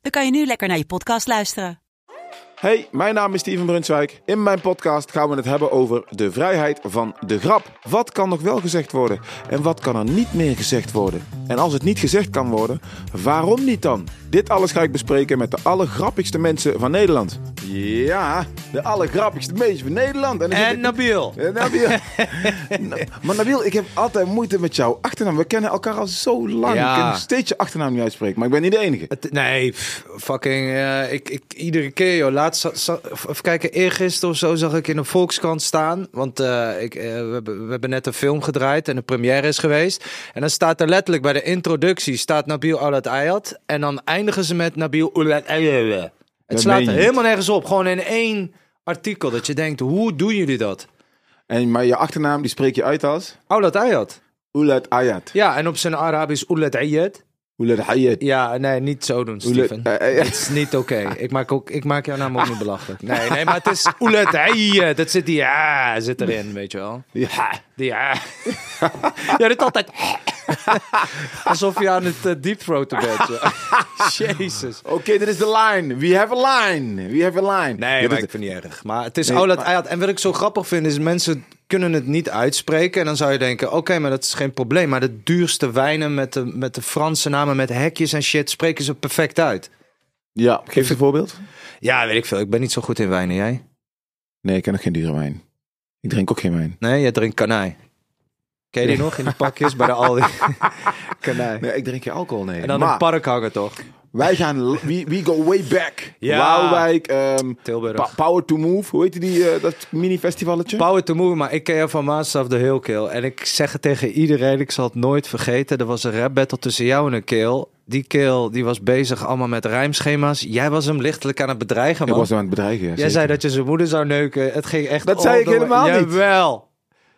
dan kan je nu lekker naar je podcast luisteren. Hey, mijn naam is Steven Brunswijk. In mijn podcast gaan we het hebben over de vrijheid van de grap. Wat kan nog wel gezegd worden en wat kan er niet meer gezegd worden? En als het niet gezegd kan worden, waarom niet dan? Dit alles ga ik bespreken met de allergrappigste mensen van Nederland. Ja, de allergrappigste mensen van Nederland. En ik- Nabil. Ja, Nabil. Maar Nabil, ik heb altijd moeite met jouw achternaam. We kennen elkaar al zo lang. Ja. Ik kan nog steeds je achternaam niet uitspreken, maar ik ben niet de enige. Het- nee, pff, fucking. eh, ik, ik, iedere keer, joh. Laatst, za- even kijken, eergisteren of zo zag ik in een Volkskrant staan. Want eh, ik, eh, we, hebben, we hebben net een film gedraaid en de première is geweest. En dan staat er letterlijk bij de introductie: staat Nabil Alat Ayat. En dan eindigen ze met Nabil Alat Ayat. Het slaat er helemaal nergens op. Gewoon in één artikel. Dat je denkt: hoe doen jullie dat? En, maar je achternaam, die spreek je uit als? Alat Ayat. Oulat Ayat. Ja, en op zijn Arabisch Alat Ayat. Ja, nee, niet zo doen, Oelet- Steven. eh, eh, Het is niet oké. Ik maak ook, ik maak jouw naam ook niet belachelijk. Nee, nee, maar het is Oelet Ayat. Dat zit die ja zit erin, weet je wel. Ja. Die ja. Ja, dit altijd. Alsof je aan het uh, deep throaten bent. Jezus. Oké, dit is de line. We have a line. We have a line. Nee, Dit maar ik vind het niet erg. Maar het is Nee, maar- Ayat. En wat ik zo grappig vind is mensen kunnen het niet uitspreken. En dan zou je denken, oké, maar dat is geen probleem. Maar de duurste wijnen met de, met de Franse namen, met hekjes en shit, spreken ze perfect uit. Ja, geef eens een voorbeeld. Ja, weet ik veel. Ik ben niet zo goed in wijnen. Jij? Nee, ik ken nog geen dure wijn. Ik drink ook geen wijn. Nee, jij drinkt kanai. Ken je die nog in die pakjes bij de Aldi? kanai. Nee, ik drink geen alcohol, nee. En dan maar een hangen toch? Wij gaan, we, we go way back. Ja. Waalwijk, ehm, Tilburg. Power to Move. Hoe heet die, eh, dat mini-festivalletje? Power to move, maar ik ken jou van Master of the Hill Kill. En ik zeg het tegen iedereen, ik zal het nooit vergeten. Er was een rap battle tussen jou en een kill. Die kill die was bezig allemaal met rijmschema's. Jij was hem lichtelijk aan het bedreigen, ik man. was hem aan het bedreigen. ja, Jij zeker. zei dat je zijn moeder zou neuken. Het ging echt... Dat zei ik helemaal niet. Jawel.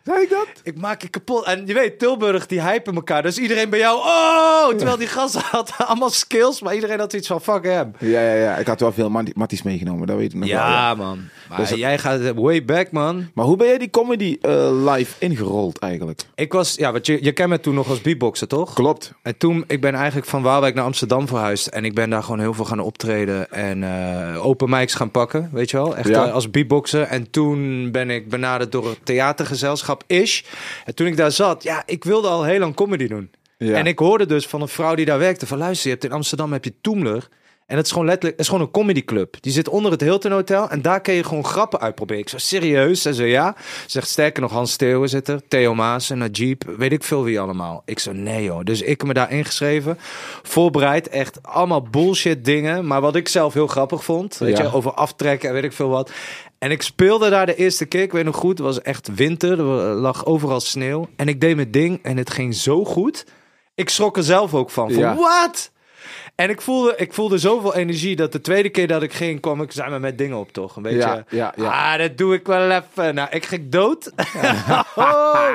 Zei ik dat? Ik maak je kapot. En je weet, Tilburg, die hypen elkaar. Dus iedereen bij jou, oh! Terwijl die gasten hadden allemaal skills, maar iedereen had iets van, fuck hem. Ja, ja, ja. Ik had wel veel mat- matties meegenomen, dat weet ik nog wel. Ja, man. Maar Dus- jij gaat way back, man. Maar hoe ben jij die comedy eh, live ingerold eigenlijk? Ik was, ja, want je, je kent me toen nog als beatboxer, toch? Klopt. En toen, ik ben eigenlijk van Waalwijk naar Amsterdam verhuisd. En ik ben daar gewoon heel veel gaan optreden en eh, open mics gaan pakken, weet je wel? Echt Ja. eh, als beatboxer. En toen ben ik benaderd door het theatergezelschap Ish. En toen ik daar zat, ja, ik wilde al heel lang comedy doen. Ja. En ik hoorde dus van een vrouw die daar werkte van luister, je hebt in Amsterdam heb je Toemler. En het is gewoon letterlijk, het is gewoon een comedyclub. Die zit onder het Hilton Hotel en daar kun je gewoon grappen uitproberen. Ik zo serieus, en zo ja. Zegt sterker nog, Hans Steeuwen zit er, Theo Maas en Najib, weet ik veel wie allemaal. Ik zo nee joh. Dus ik heb me daar ingeschreven, voorbereid, echt allemaal bullshit dingen. Maar wat ik zelf heel grappig vond, weet Ja. je, over aftrekken en weet ik veel wat. En ik speelde daar de eerste keer, ik weet nog goed, het was echt winter, er lag overal sneeuw. En ik deed mijn ding en het ging zo goed. Ik schrok er zelf ook van. Van, Ja. wat? En ik voelde, ik voelde zoveel energie dat de tweede keer dat ik ging, kwam ik samen met dingen op, toch? Een beetje, Ja, ja, ja. ah, dat doe ik wel even. Nou, ik ging dood. Oh.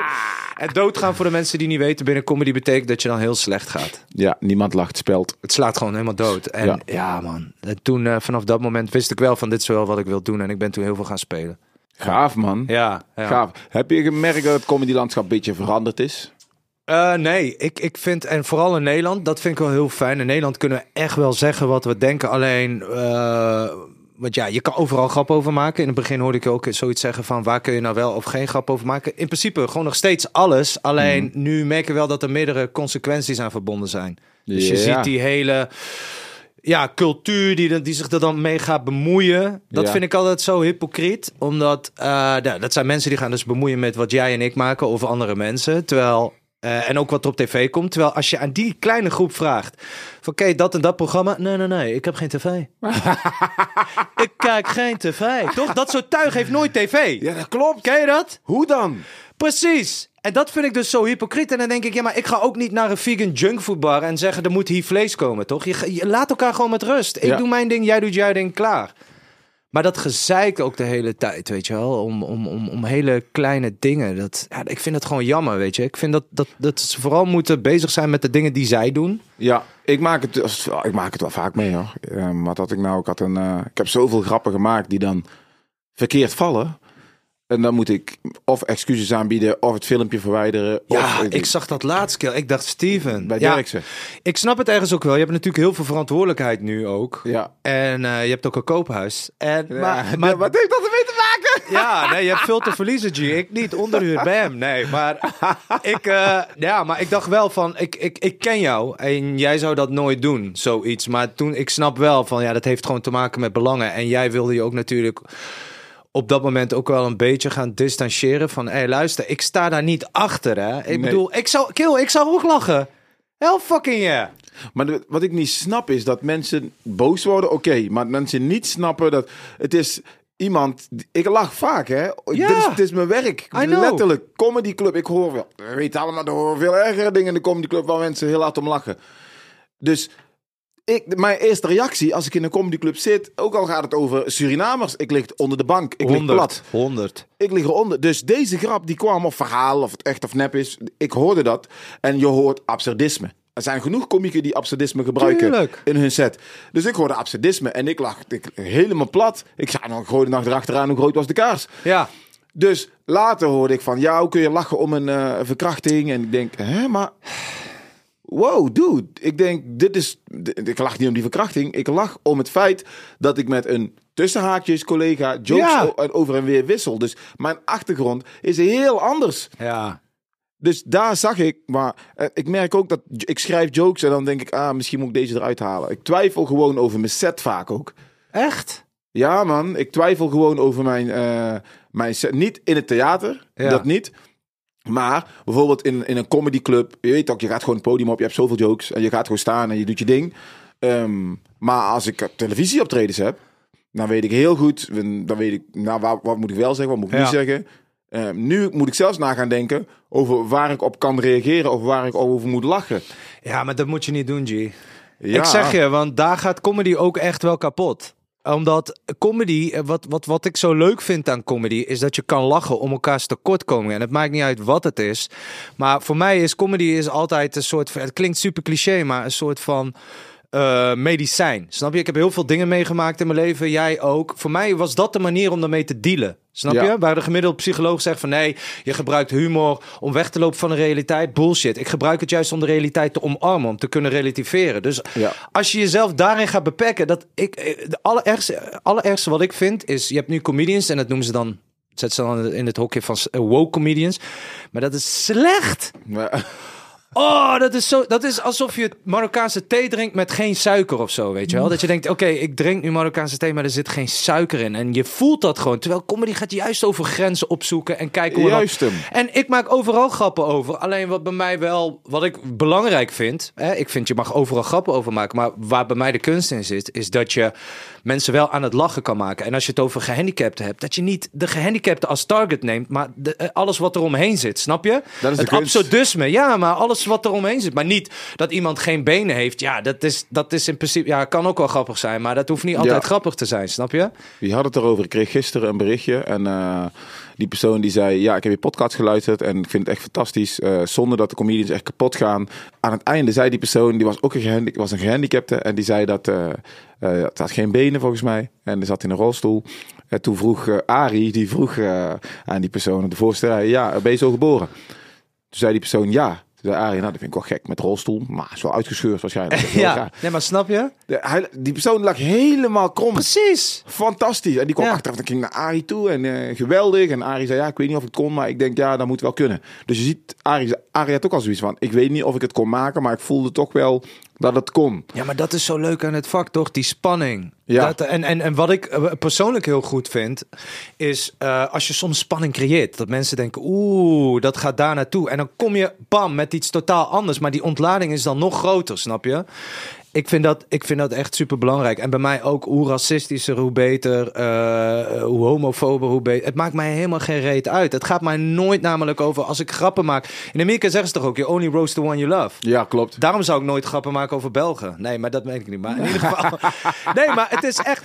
En doodgaan voor de mensen die niet weten binnen comedy betekent dat je dan heel slecht gaat. Ja, niemand lacht, spelt. Het slaat gewoon helemaal dood. En Ja. ja, man. En toen, eh, vanaf dat moment wist ik wel van dit is wel wat ik wil doen. En ik ben toen heel veel gaan spelen. Gaaf, man. Ja, ja. Gaaf. Heb je gemerkt dat het comedylandschap een beetje veranderd is? Eh, nee, ik, ik vind, en vooral in Nederland, dat vind ik wel heel fijn. In Nederland kunnen we echt wel zeggen wat we denken. Alleen, eh, want ja, je kan overal grap over maken. In het begin hoorde ik ook zoiets zeggen van waar kun je nou wel of geen grap over maken. In principe gewoon nog steeds alles. Alleen nu merken we wel dat er meerdere consequenties aan verbonden zijn. Dus je ziet die hele ja, cultuur die, die zich er dan mee gaat bemoeien. Dat Ja. vind ik altijd zo hypocriet. Omdat eh, nou, dat zijn mensen die gaan dus bemoeien met wat jij en ik maken over andere mensen. Terwijl. Eh, en ook wat er op tv komt. Terwijl als je aan die kleine groep vraagt: van oké, dat en dat programma. Nee, nee, nee, ik heb geen tv. ik kijk geen tv. Toch? Dat soort tuig heeft nooit tv. Ja, dat klopt. Ken je dat? Hoe dan? Precies. En dat vind ik dus zo hypocriet. En dan denk ik, ja, maar ik ga ook niet naar een vegan junkfoodbar en zeggen, er moet hier vlees komen, toch? Je, je laat elkaar gewoon met rust. Ik Ja. doe mijn ding, jij doet jouw ding, klaar. Maar dat gezeik ook de hele tijd, weet je wel, om, om, om, om hele kleine dingen. Dat, ja, ik vind het gewoon jammer, weet je. Ik vind dat, dat, dat ze vooral moeten bezig zijn met de dingen die zij doen. Ja, ik maak het, ik maak het wel vaak mee hoor. Eh, wat had ik nou? Ik, had een, eh, ik heb zoveel grappen gemaakt die dan verkeerd vallen. En dan moet ik of excuses aanbieden of het filmpje verwijderen. Ja, of, ik zag dat laatst keer. Ik dacht, Steven. bij ja, Derksen. ik snap het ergens ook wel. Je hebt natuurlijk heel veel verantwoordelijkheid nu ook. Ja. En eh, je hebt ook een koophuis. En, Maar, maar, wat heeft dat ermee te maken? Ja, nee, je hebt veel te verliezen, G. Ik niet, onderhuur, bam. Nee, maar ik, eh, ja, maar ik dacht wel van, ik, ik, ik ken jou en jij zou dat nooit doen, zoiets. Maar toen, ik snap wel van, ja, dat heeft gewoon te maken met belangen. En jij wilde je ook natuurlijk op dat moment ook wel een beetje gaan distancieren van, hé, hey, luister, ik sta daar niet achter, hè. Ik Nee. bedoel, ik zou, kill, ik zou ook lachen. Hell fucking yeah. Maar de- wat ik niet snap is dat mensen boos worden, oké. maar mensen niet snappen dat het is iemand... Ik lach vaak, hè. Ja. Dit, is, dit is mijn werk. Letterlijk, comedyclub. Ik hoor wel... We weten allemaal, er horen veel ergere dingen in de comedyclub... waar mensen heel hard om lachen. Dus... Ik, mijn eerste reactie als ik in een comedyclub zit, ook al gaat het over Surinamers, ik lig onder de bank, ik lig plat. 100. Ik lig eronder. Dus deze grap die kwam of verhaal, of het echt of nep is. Ik hoorde dat. En je hoort absurdisme. Er zijn genoeg komieken die absurdisme gebruiken Tuurlijk. in hun set. Dus ik hoorde absurdisme en ik lag ik, helemaal plat. Ik zei nog, gooi de nacht erachteraan, hoe groot was de kaars? Ja. Dus later hoorde ik van, ja, hoe kun je lachen om een eh, verkrachting? En ik denk, hè, maar... Wow, dude. Ik denk, dit is... Ik lach niet om die verkrachting. Ik lach om het feit dat ik met een tussenhaakjes collega jokes Ja. over en weer wissel. Dus mijn achtergrond is heel anders. Ja. Dus daar zag ik, maar eh, ik merk ook dat ik schrijf jokes en dan denk ik, ah, misschien moet ik deze eruit halen. Ik twijfel gewoon over mijn set vaak ook. Echt? Ja, man, ik twijfel gewoon over mijn, eh, mijn set. Niet in het theater, Ja. dat niet. Maar bijvoorbeeld in, in een comedyclub, je weet ook, je gaat gewoon het podium op, je hebt zoveel jokes en je gaat gewoon staan en je doet je ding. Ehm, maar als ik op televisieoptredens heb, dan weet ik heel goed, dan weet ik, nou, wat, wat moet ik wel zeggen, wat moet ik Ja. niet zeggen. Ehm, nu moet ik zelfs na gaan denken over waar ik op kan reageren of waar ik over moet lachen. Ja, maar dat moet je niet doen, G. Ja. Ik zeg je, want daar gaat comedy ook echt wel kapot. Omdat comedy, eh, wat, wat, wat ik zo leuk vind aan comedy, is dat je kan lachen om elkaars tekortkomingen. En het maakt niet uit wat het is. Maar voor mij is comedy is altijd een soort van, het klinkt super cliché, maar een soort van eh, medicijn. Snap je? Ik heb heel veel dingen meegemaakt in mijn leven, jij ook. Voor mij was dat de manier om daarmee te dealen. Snap Ja. je? Waar de gemiddelde psycholoog zegt van nee, je gebruikt humor om weg te lopen van de realiteit. Bullshit. Ik gebruik het juist om de realiteit te omarmen, om te kunnen relativeren. Dus Ja. als je jezelf daarin gaat beperken, dat ik, eh, de allerergste, allerergste wat ik vind is, je hebt nu comedians en dat noemen ze dan, zet ze dan in het hokje van woke comedians. Maar dat is slecht. Maar- Oh, dat is, zo, dat is alsof je Marokkaanse thee drinkt met geen suiker of zo, weet je wel? Dat je denkt, oké, ik drink nu Marokkaanse thee, maar er zit geen suiker in. En je voelt dat gewoon. Terwijl comedy gaat juist over grenzen opzoeken en kijken hoe Juist hem. En ik maak overal grappen over. Alleen wat bij mij wel, wat ik belangrijk vind, hè, ik vind je mag overal grappen over maken, maar waar bij mij de kunst in zit, is dat je mensen wel aan het lachen kan maken. En als je het over gehandicapten hebt, dat je niet de gehandicapten als target neemt, maar de, eh, alles wat er omheen zit, snap je? Dat is de het kunst. absurdisme, ja, maar alles wat er omheen zit. Maar niet dat iemand geen benen heeft. Ja, dat is, dat is in principe, ja, kan ook wel grappig zijn, maar dat hoeft niet altijd Ja. grappig te zijn, snap je? Wie had het erover? Ik kreeg gisteren een berichtje en eh, die persoon die zei: Ja, ik heb je podcast geluisterd en ik vind het echt fantastisch. eh, zonder dat de comedians echt kapot gaan. Aan het einde zei die persoon, die was ook een, was een gehandicapte en die zei dat eh, het had geen benen volgens mij en die zat in een rolstoel. En toen vroeg eh, Arie, die vroeg aan die persoon de voorste rij: Ja, ben je zo geboren? Toen zei die persoon ja. Toen zei Arie, nou dat vind ik wel gek met rolstoel, maar is wel uitgescheurd waarschijnlijk. Ja, raar. nee, maar snap je? De- hij- die persoon lag helemaal krom. Precies. Fantastisch. En die kwam Ja. achteraf. Dan ging naar Arie toe. En eh, geweldig. En Arie zei, ja, ik weet niet of ik het kon. Maar ik denk, ja, dat moet wel kunnen. Dus je ziet, Arie, Arie had ook al zoiets van... Ik weet niet of ik het kon maken. Maar ik voelde toch wel dat het kon. Ja, maar dat is zo leuk aan het vak, toch? Die spanning. Ja. Dat, en, en, en wat ik eh, persoonlijk heel goed vind, is eh, als je soms spanning creëert. Dat mensen denken, oeh, dat gaat daar naartoe. En dan kom je, bam, met iets totaal anders. Maar die ontlading is dan nog groter, snap je? Ik vind, dat, ik vind dat echt super belangrijk. En bij mij ook hoe racistischer, hoe beter. eh, hoe homofober, hoe beter. Het maakt mij helemaal geen reet uit. Het gaat mij nooit namelijk over als ik grappen maak. In Amerika zeggen ze toch ook, you only roast the one you love. Ja, klopt. Daarom zou ik nooit grappen maken over Belgen. Nee, maar dat meen ik niet. Maar in ieder geval. Nee, maar het is echt.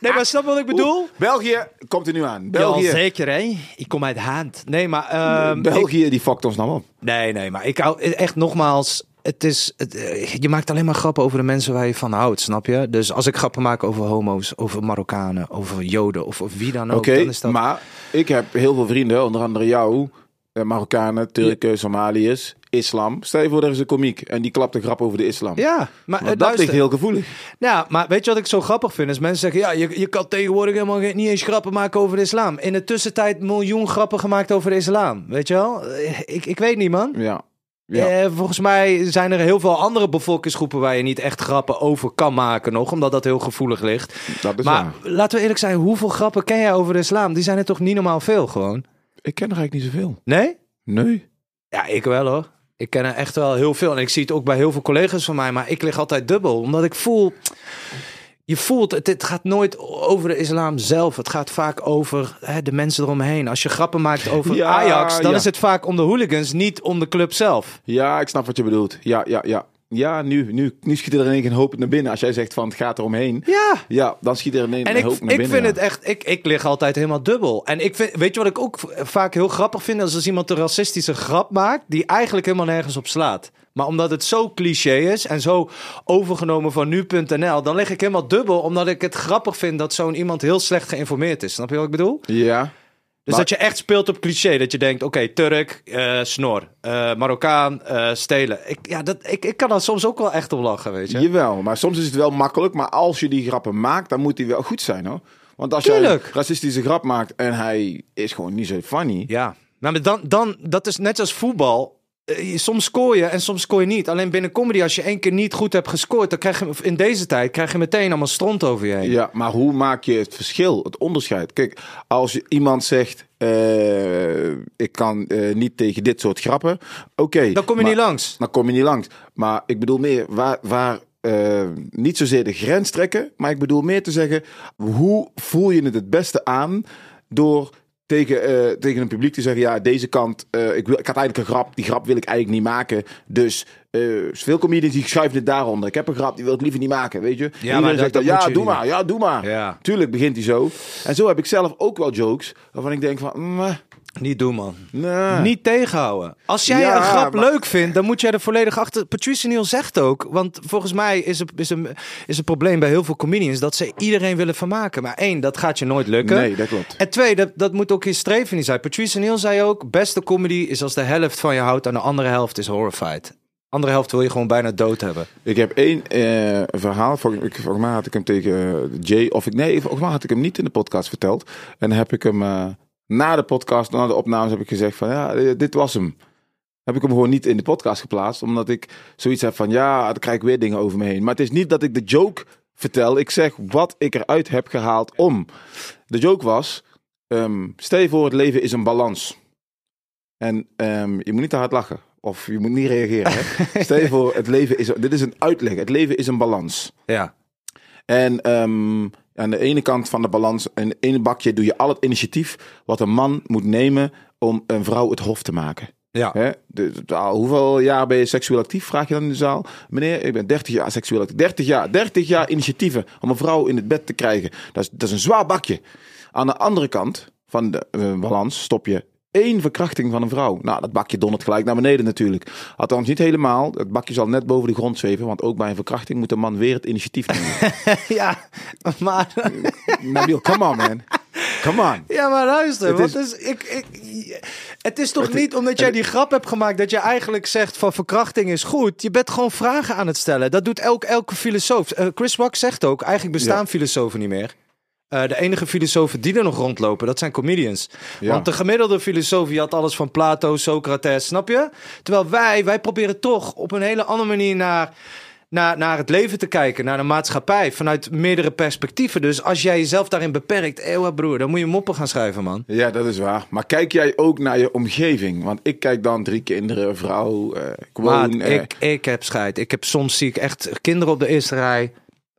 Nee, maar snap wat ik bedoel? België komt er nu aan. België. Zeker, hè? Ik kom uit Haand. Nee, maar. ehm, ik- België die fokt ons nou op. Nee, nee, maar ik hou echt nogmaals. Het is, het, eh, je maakt alleen maar grappen over de mensen waar je van houdt, snap je? Dus als ik grappen maak over homo's, over Marokkanen, over Joden of, of wie dan ook, Oké, dan is dat. maar ik heb heel veel vrienden, onder andere jou, eh, Marokkanen, Turken, Somaliërs, islam. Stel je voor, er is een komiek en die klapt een grap over de islam. ja, maar, eh, dat ligt heel gevoelig. Ja, maar weet je wat ik zo grappig vind? Is mensen zeggen, ja, je, je kan tegenwoordig helemaal geen- niet eens grappen maken over de islam. In de tussentijd miljoen grappen gemaakt over de islam. Weet je wel? Ik, ik weet niet, man. Ja. Ja. Eh, volgens mij zijn er heel veel andere bevolkingsgroepen waar je niet echt grappen over kan maken nog, omdat dat heel gevoelig ligt. dat is maar waar. laten we eerlijk zijn, hoeveel grappen ken jij over de islam? Die zijn er toch niet normaal veel gewoon? Ik ken er eigenlijk niet zoveel. Nee? Nee. Ja, ik wel hoor. Ik ken er echt wel heel veel. En ik zie het ook bij heel veel collega's van mij. Maar ik lig altijd dubbel. Omdat ik voel... Je voelt, het, het gaat nooit over de islam zelf. Het gaat vaak over hè, de mensen eromheen. Als je grappen maakt over Ja, Ajax, dan ja. is het vaak om de hooligans, niet om de club zelf. Ja, ik snap wat je bedoelt. Ja, ja, ja. Ja, nu, nu, nu schiet er in één keer een hoop naar binnen. Als jij zegt van het gaat eromheen. Ja. Ja, dan schiet er in één En een ik, hoop naar ik binnen. vind ja. het echt, ik, ik lig altijd helemaal dubbel. En ik vind, weet je wat ik ook vaak heel grappig vind? Als, als iemand een racistische grap maakt, die eigenlijk helemaal nergens op slaat. Maar omdat het zo cliché is en zo overgenomen van nu.nl, dan lig ik helemaal dubbel. Omdat ik het grappig vind dat zo'n iemand heel slecht geïnformeerd is. Snap je wat ik bedoel? Ja. Dus Maar- dat je echt speelt op cliché. Dat je denkt, oké, Turk, eh, snor, eh, Marokkaan, eh, stelen. Ik, ja, dat, ik, ik kan daar soms ook wel echt op lachen, weet je. Jawel, maar soms is het wel makkelijk. Maar als je die grappen maakt, dan moet die wel goed zijn hoor. Want als een racistische grap maakt en hij is gewoon niet zo funny. Ja, maar dan, dan, dat is net als voetbal. Eh, Soms scoor je en soms scoor je niet. Alleen binnen comedy, als je één keer niet goed hebt gescoord, dan krijg je in deze tijd krijg je meteen allemaal stront over je heen. Ja, maar hoe maak je het verschil, het onderscheid? Kijk, als je iemand zegt, eh, ik kan eh, niet tegen dit soort grappen, oké. Dan kom je maar- niet langs. Dan kom je niet langs. Maar ik bedoel meer, waar, waar niet zozeer de grens trekken, maar ik bedoel meer te zeggen, hoe voel je het het beste aan door tegen, eh, tegen een publiek te zeggen, ja, deze kant, eh, ik, wil, ik had eigenlijk een grap, die grap wil ik eigenlijk niet maken. Dus eh, veel comedians die schuiven het daaronder. Ik heb een grap, die wil ik liever niet maken, weet je. maar Iedereen zegt dat dan, ja, doe maar, ja, doe maar. Ja. Tuurlijk begint hij zo. En zo heb ik zelf ook wel jokes, waarvan ik denk van, mm, Niet doen, man. nee. Niet tegenhouden. Als jij Ja, een grap maar- leuk vindt, dan moet jij er volledig achter. Patrice Neal zegt ook, want volgens mij is het, is, een, is het probleem bij heel veel comedians dat ze iedereen willen vermaken. Maar één, dat gaat je nooit lukken. Nee, dat klopt. En twee, dat, dat moet ook je streven niet zijn. Patrice Neal zei ook, beste comedy is als de helft van je houdt en de andere helft is horrified. andere helft wil je gewoon bijna dood hebben. Ik heb één eh, verhaal. Volgens mij had ik hem tegen eh, Jay. Of ik, nee, volgens mij had ik hem niet in de podcast verteld. En heb ik hem eh, na de podcast, na de opnames, heb ik gezegd van ja, dit was hem. Heb ik hem gewoon niet in de podcast geplaatst. Omdat ik zoiets heb van ja, dan krijg ik weer dingen over me heen. Maar het is niet dat ik de joke vertel. Ik zeg wat ik eruit heb gehaald om. De joke was, ehm, stel je voor het leven is een balans. En ehm, je moet niet te hard lachen. Of je moet niet reageren. Hè? Stel je voor, het leven is... Dit is een uitleg. Het leven is een balans. Ja. En ehm, aan de ene kant van de balans, in ene bakje doe je al het initiatief wat een man moet nemen om een vrouw het hof te maken. Ja. Hè? De, de- al hoeveel jaar ben je seksueel actief? Vraag je dan in de zaal. Meneer, ik ben 30 jaar seksueel actief. 30 jaar, 30 jaar initiatieven om een vrouw in het bed te krijgen. Dat is, dat is een zwaar bakje. Aan de andere kant van de eh, balans stop je één verkrachting van een vrouw. Nou, dat bakje dondert gelijk naar beneden natuurlijk. Althans, niet helemaal. Het bakje zal net boven de grond zweven. Want ook bij een verkrachting moet de man weer het initiatief nemen. ja, maar... Nabil, come on man. Come on. Ja, maar luister, Het is- is, ik, ik, het is toch Het- niet omdat jij die grap hebt gemaakt dat je eigenlijk zegt van verkrachting is goed. Je bent gewoon vragen aan het stellen. Dat doet elk, elke filosoof. Eh, Chris Rock zegt ook, eigenlijk bestaan Ja. filosofen niet meer. Eh, de enige filosofen die er nog rondlopen, dat zijn comedians. Ja. Want de gemiddelde filosoof die had alles van Plato, Socrates, snap je? Terwijl wij, wij proberen toch op een hele andere manier naar naar, naar het leven te kijken, naar de maatschappij, vanuit meerdere perspectieven. Dus als jij jezelf daarin beperkt, eeuw broer, dan moet je moppen gaan schrijven, man. Ja, dat is waar. Maar kijk jij ook naar je omgeving? Want ik kijk dan drie kinderen, vrouw, eh gewoon... Maat, eh, ik, ik heb scheid. Ik heb soms zie ik echt kinderen op de eerste rij.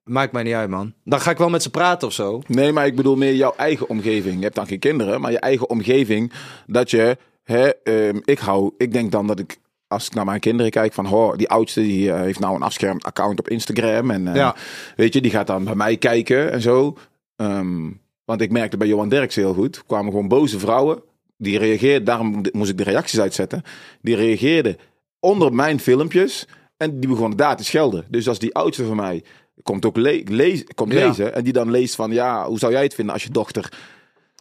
Maakt mij niet uit, man. Dan ga ik wel met ze praten of zo. Nee, maar ik bedoel meer jouw eigen omgeving. Je hebt dan geen kinderen, maar je eigen omgeving. Dat je, hè, ehm, ik hou, ik denk dan dat ik, als ik naar mijn kinderen kijk, van, hoor, die oudste die eh, heeft nou een afschermd account op Instagram. En eh, Ja. weet je, die gaat dan bij mij kijken en zo. Ehm, want ik merkte bij Johan Derks heel goed, er kwamen gewoon boze vrouwen. Die reageerden, daarom moest ik de reacties uitzetten. Die reageerden onder mijn filmpjes. En die begonnen daar te schelden. Dus als die oudste van mij komt ook le lees, komt Ja. lezen. En die dan leest van, ja, hoe zou jij het vinden als je dochter...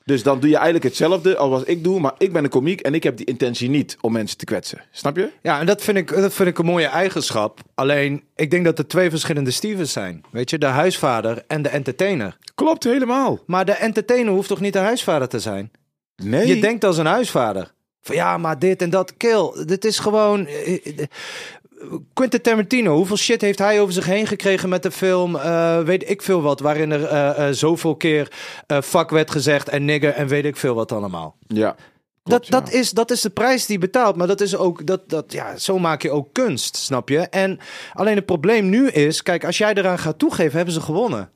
Dus dan doe je eigenlijk hetzelfde als wat ik doe. Maar ik ben een komiek en ik heb die intentie niet om mensen te kwetsen. Snap je? Ja, en dat vind, ik, dat vind ik een mooie eigenschap. Alleen, ik denk dat er twee verschillende Stevens zijn. Weet je, de huisvader en de entertainer. Klopt, helemaal. Maar de entertainer hoeft toch niet de huisvader te zijn? Nee. Je denkt als een huisvader. Van ja, maar dit en dat. Kill, dit is gewoon... Quentin Tarantino, hoeveel shit heeft hij over zich heen gekregen met de film, eh, weet ik veel wat, waarin er eh, eh, zoveel keer fuck werd gezegd en nigger en weet ik veel wat allemaal. Ja. Dat, ja. dat, is, dat is de prijs die betaalt. Maar dat is ook, dat, dat, ja, zo maak je ook kunst, snap je? En alleen het probleem nu is, kijk, als jij eraan gaat toegeven, hebben ze gewonnen.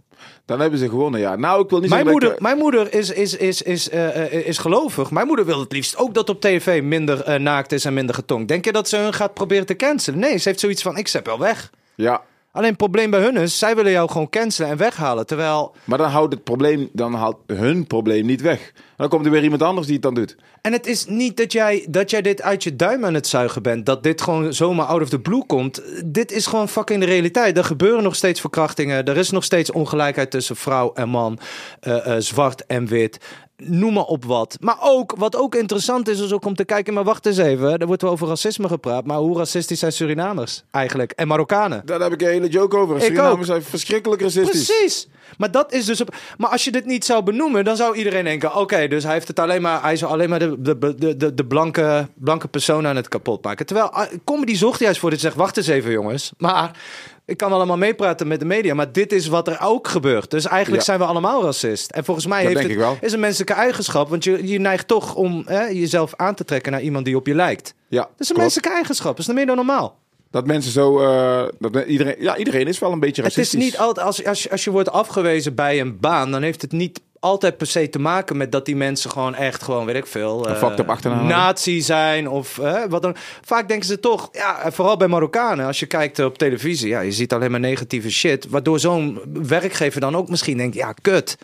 Dan hebben ze gewonnen, ja. Nou, ik wil niet Mijn zeggen dat moeder, ik, mijn moeder is, is, is, is, eh, eh, is gelovig. Mijn moeder wil het liefst ook dat op tv minder eh, naakt is en minder getongd. Denk je dat ze hun gaat proberen te cancelen? Nee, ze heeft zoiets van, ik zet wel weg. Ja, Alleen het probleem bij hun is, zij willen jou gewoon cancelen en weghalen. Terwijl, maar dan houdt het probleem, dan haalt hun probleem niet weg. Dan komt er weer iemand anders die het dan doet. En het is niet dat jij, dat jij dit uit je duim aan het zuigen bent. Dat dit gewoon zomaar out of the blue komt. Dit is gewoon fucking de realiteit. Er gebeuren nog steeds verkrachtingen. Er is nog steeds ongelijkheid tussen vrouw en man. eh, eh, zwart en wit. Noem maar op wat. Maar ook, wat ook interessant is, is ook om te kijken. Maar wacht eens even. Er wordt wel over racisme gepraat. Maar hoe racistisch zijn Surinamers eigenlijk? En Marokkanen? Daar heb ik een hele joke over. Ik Surinamers ook. zijn verschrikkelijk racistisch. Precies. Maar dat is dus. Op... Maar als je dit niet zou benoemen, dan zou iedereen denken: oké, dus hij heeft het alleen maar. Hij zou alleen maar de, de, de, de, de blanke, blanke persoon aan het kapot maken. Terwijl ah, comedy zorgt juist voor dit zegt: wacht eens even, jongens. Maar ik kan allemaal meepraten met de media. Maar dit is wat er ook gebeurt. Dus eigenlijk Ja. zijn we allemaal racist. En volgens mij heeft het, is een menselijke eigenschap. Want je, je neigt toch om hè, jezelf aan te trekken naar iemand die op je lijkt. Ja, Dat is een klopt. menselijke eigenschap. Dat is meer dan normaal. Dat mensen zo... eh, dat iedereen, ja, iedereen is wel een beetje Het is racistisch. niet altijd, als, als, als je wordt afgewezen bij een baan, dan heeft het niet altijd per se te maken met dat die mensen gewoon echt gewoon, weet ik veel, hebben. nazi zijn of wat dan. Vaak denken ze toch, ja, vooral bij Marokkanen, als je kijkt op televisie, ja, je ziet alleen maar negatieve shit, waardoor zo'n werkgever dan ook misschien denkt, ja, kut.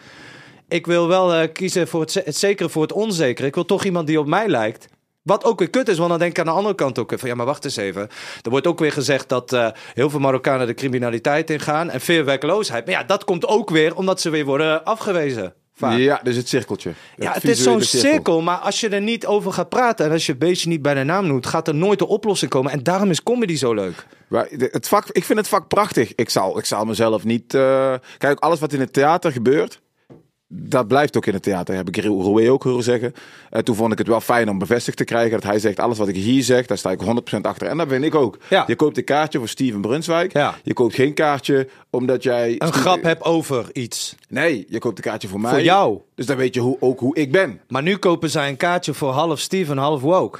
Ik wil wel eh, kiezen voor het, het zekere voor het onzekere. Ik wil toch iemand die op mij lijkt. Wat ook weer kut is, want dan denk ik aan de andere kant ook van ja, maar wacht eens even. Er wordt ook weer gezegd dat eh, heel veel Marokkanen de criminaliteit ingaan en veel werkloosheid. Maar ja, dat komt ook weer omdat ze weer worden afgewezen. Vaak. Ja, dus het cirkeltje. Ja, het is zo'n cirkel, maar als je er niet over gaat praten en als je het beestje niet bij de naam noemt, gaat er nooit een oplossing komen. En daarom is comedy zo leuk. Maar het vak, ik vind het vak prachtig. Ik zal, ik zal mezelf niet... eh, Kijk, alles wat in het theater gebeurt... Dat blijft ook in het theater, heb ik Roué ook horen zeggen. En toen vond ik het wel fijn om bevestigd te krijgen dat hij zegt: alles wat ik hier zeg, daar sta ik 100% achter. En dat vind ik ook. Ja. Je koopt een kaartje voor Steven Brunswijk. Ja. Je koopt geen kaartje omdat jij. Een grap hebt over iets. Nee, je koopt een kaartje voor mij. Voor jou. Dus dan weet je hoe, ook hoe ik ben. Maar nu kopen zij een kaartje voor half Steven, half woke.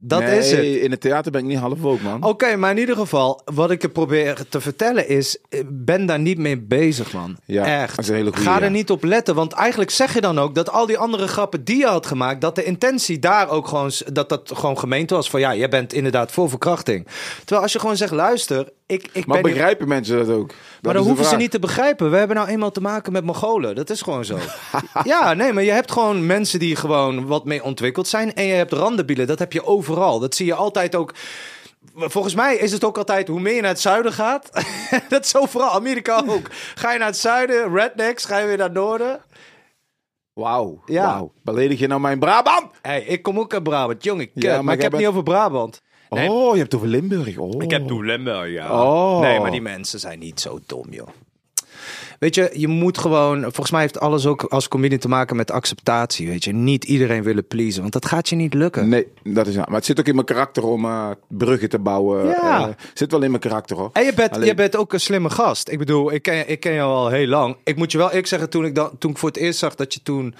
Dat nee, is het. In het theater ben ik niet half woke, man. Oké, maar in ieder geval, wat ik er probeer te vertellen is, eh, ben daar niet mee bezig, man. Ja, Echt. dat is een hele goeie, Ga er ja. niet op letten, want eigenlijk zeg je dan ook dat al die andere grappen die je had gemaakt, dat de intentie daar ook gewoon, dat dat gewoon gemeend was van ja, jij bent inderdaad voor verkrachting. Terwijl als je gewoon zegt, luister, ik, ik maar ben... begrijpen mensen dat ook? Dat Maar dan hoeven ze niet te begrijpen. We hebben nou eenmaal te maken met Mongolen. Dat is gewoon zo. ja, nee, maar je hebt gewoon mensen die gewoon wat meer ontwikkeld zijn. En je hebt randenbielen. Dat heb je overal. Dat zie je altijd ook. Volgens mij is het ook altijd hoe meer je naar het zuiden gaat. dat is overal. Amerika ook. Ga je naar het zuiden, rednecks, ga je weer naar het noorden. Wauw, Ja. wauw. Beledig je nou mijn Brabant? hey, ik kom ook uit Brabant. Jongen, Ja, maar, maar ik heb het niet over Brabant. Nee. Oh, je hebt over Limburg. Oh. Ik heb toen Lemberg, ja. Oh. Nee, maar die mensen zijn niet zo dom, joh. weet je, je moet gewoon, volgens mij heeft alles ook als comedian te maken met acceptatie, weet je. Niet iedereen willen pleasen, want dat gaat je niet lukken. Nee, dat is Maar het zit ook in mijn karakter om eh, bruggen te bouwen. Ja. Eh, zit wel in mijn karakter hoor. En je bent, Alleen- je bent ook een slimme gast. Ik bedoel, ik ken, ik ken jou al heel lang. Ik moet je wel eerlijk zeggen, toen ik, dan, toen ik voor het eerst zag dat je toen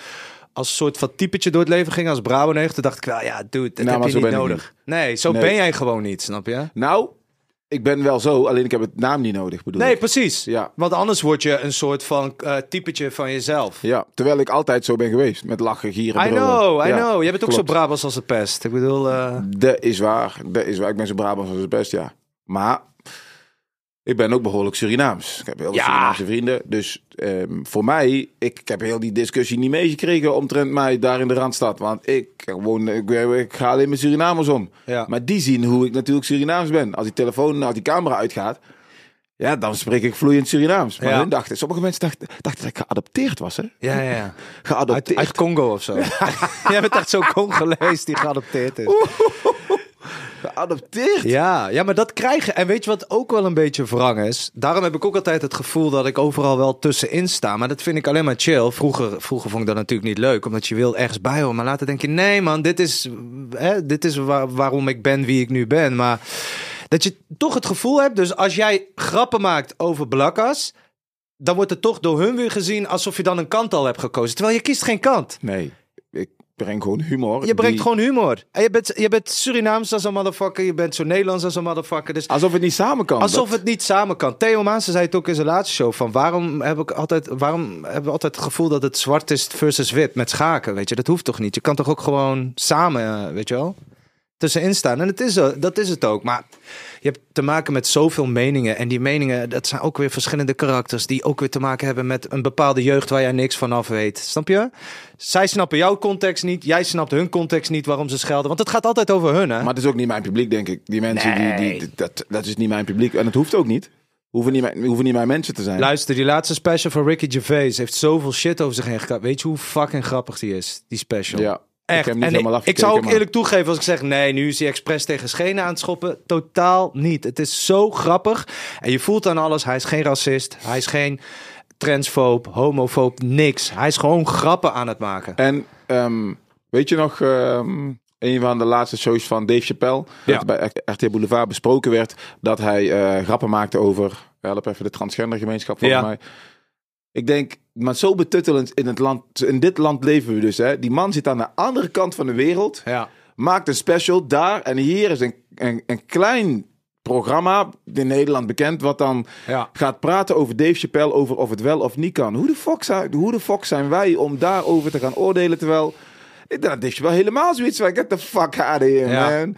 als soort van typetje door het leven ging als Brabenneeg, toen dacht ik wel, ja, dude, dat Nou, heb je niet nodig. Nee, zo Nee. ben jij gewoon niet, snap je? Nou, ik ben wel zo, alleen ik heb het naam niet nodig bedoel Nee, ik. precies. Ja. Want anders word je een soort van eh, typetje van jezelf. Ja, terwijl ik altijd zo ben geweest. Met lachen, gieren, I brullen. know, I Ja, know. Jij bent ook zo. Brabants als de pest. Ik bedoel, eh, Dat is waar. Dat is waar. Ik ben zo Brabants als het best, ja. Maar ik ben ook behoorlijk Surinaams. Ik heb heel veel Ja. Surinaamse vrienden. Dus ehm, voor mij, ik, ik heb heel die discussie niet meegekregen omtrent mij daar in de Randstad. Want ik, woon, ik, ik ga alleen met Surinamers om. Ja. Maar die zien hoe ik natuurlijk Surinaams ben. Als die telefoon, als die camera uitgaat, ja, dan spreek ik vloeiend Surinaams. Maar Ja. hun dachten, sommige mensen dachten, dachten dat ik geadopteerd was, hè? ja, ja, ja. Uit, Geadopteerd. uit Congo of zo. Jij bent echt zo'n Congolees die geadopteerd is. Geadopteerd? Ja, ja, maar dat krijgen. En weet je wat ook wel een beetje wrang is? Daarom heb ik ook altijd het gevoel dat ik overal wel tussenin sta. Maar dat vind ik alleen maar chill. Vroeger, vroeger vond ik dat natuurlijk niet leuk, omdat je wil ergens bij horen. Maar later denk je, nee man, dit is, hè, dit is waar- waarom ik ben wie ik nu ben. Maar dat je toch het gevoel hebt, dus als jij grappen maakt over blakkas... dan wordt het toch door hun weer gezien alsof je dan een kant al hebt gekozen. Terwijl je kiest geen kant. Nee, breng gewoon humor. Je brengt die- gewoon humor. En je bent, je bent Surinaams als een motherfucker. Je bent zo Nederlands als een motherfucker. Dus Alsof het niet samen kan. Alsof Dat- het niet samen kan. Theo Maassen zei het ook in zijn laatste show. Van waarom, heb ik altijd, waarom hebben we altijd het gevoel dat het zwart is versus wit met schaken? Weet je, dat hoeft toch niet? Je kan toch ook gewoon samen, eh, weet je wel, tussenin staan. En het is, dat is het ook. Maar je hebt te maken met zoveel meningen. En die meningen, dat zijn ook weer verschillende karakters. Die ook weer te maken hebben met een bepaalde jeugd waar jij niks van af weet. Snap je? Zij snappen jouw context niet. Jij snapt hun context niet waarom ze schelden. Want het gaat altijd over hun, hè? Maar het is ook niet mijn publiek, denk ik. Die mensen, die, Nee. die, dat, dat is niet mijn publiek. En het hoeft ook niet. Hoeven niet, mijn, hoeven niet mijn mensen te zijn. Luister, die laatste special van Ricky Gervais heeft zoveel shit over zich heen gekregen. Weet je hoe fucking grappig die is, die special? ja, Echt. ik en zou ook maar- eerlijk toegeven als ik zeg, nee, nu is hij expres tegen schenen aan het schoppen. Totaal niet. Het is zo grappig. En je voelt aan alles, hij is geen racist. Hij is geen transfoob, homofoob, niks. Hij is gewoon grappen aan het maken. En ehm, weet je nog, ehm, een van de laatste shows van Dave Chappelle, Ja. dat bij RTL Boulevard besproken werd, dat hij eh, grappen maakte over, help even, de transgendergemeenschap volgens Ja. mij. Ik denk, maar zo betuttelend in het land, in dit land leven we dus. Hè. Die man zit aan de andere kant van de wereld, Ja. maakt een special daar en hier is een, een, een klein programma in Nederland bekend, wat dan Ja. gaat praten over Dave Chappelle, over of het wel of niet kan. Hoe de fuck zijn, hoe de fuck zijn wij om daarover te gaan oordelen, terwijl... Ik dacht, Dave Chappelle helemaal zoiets van, get the fuck out of here, Ja. man.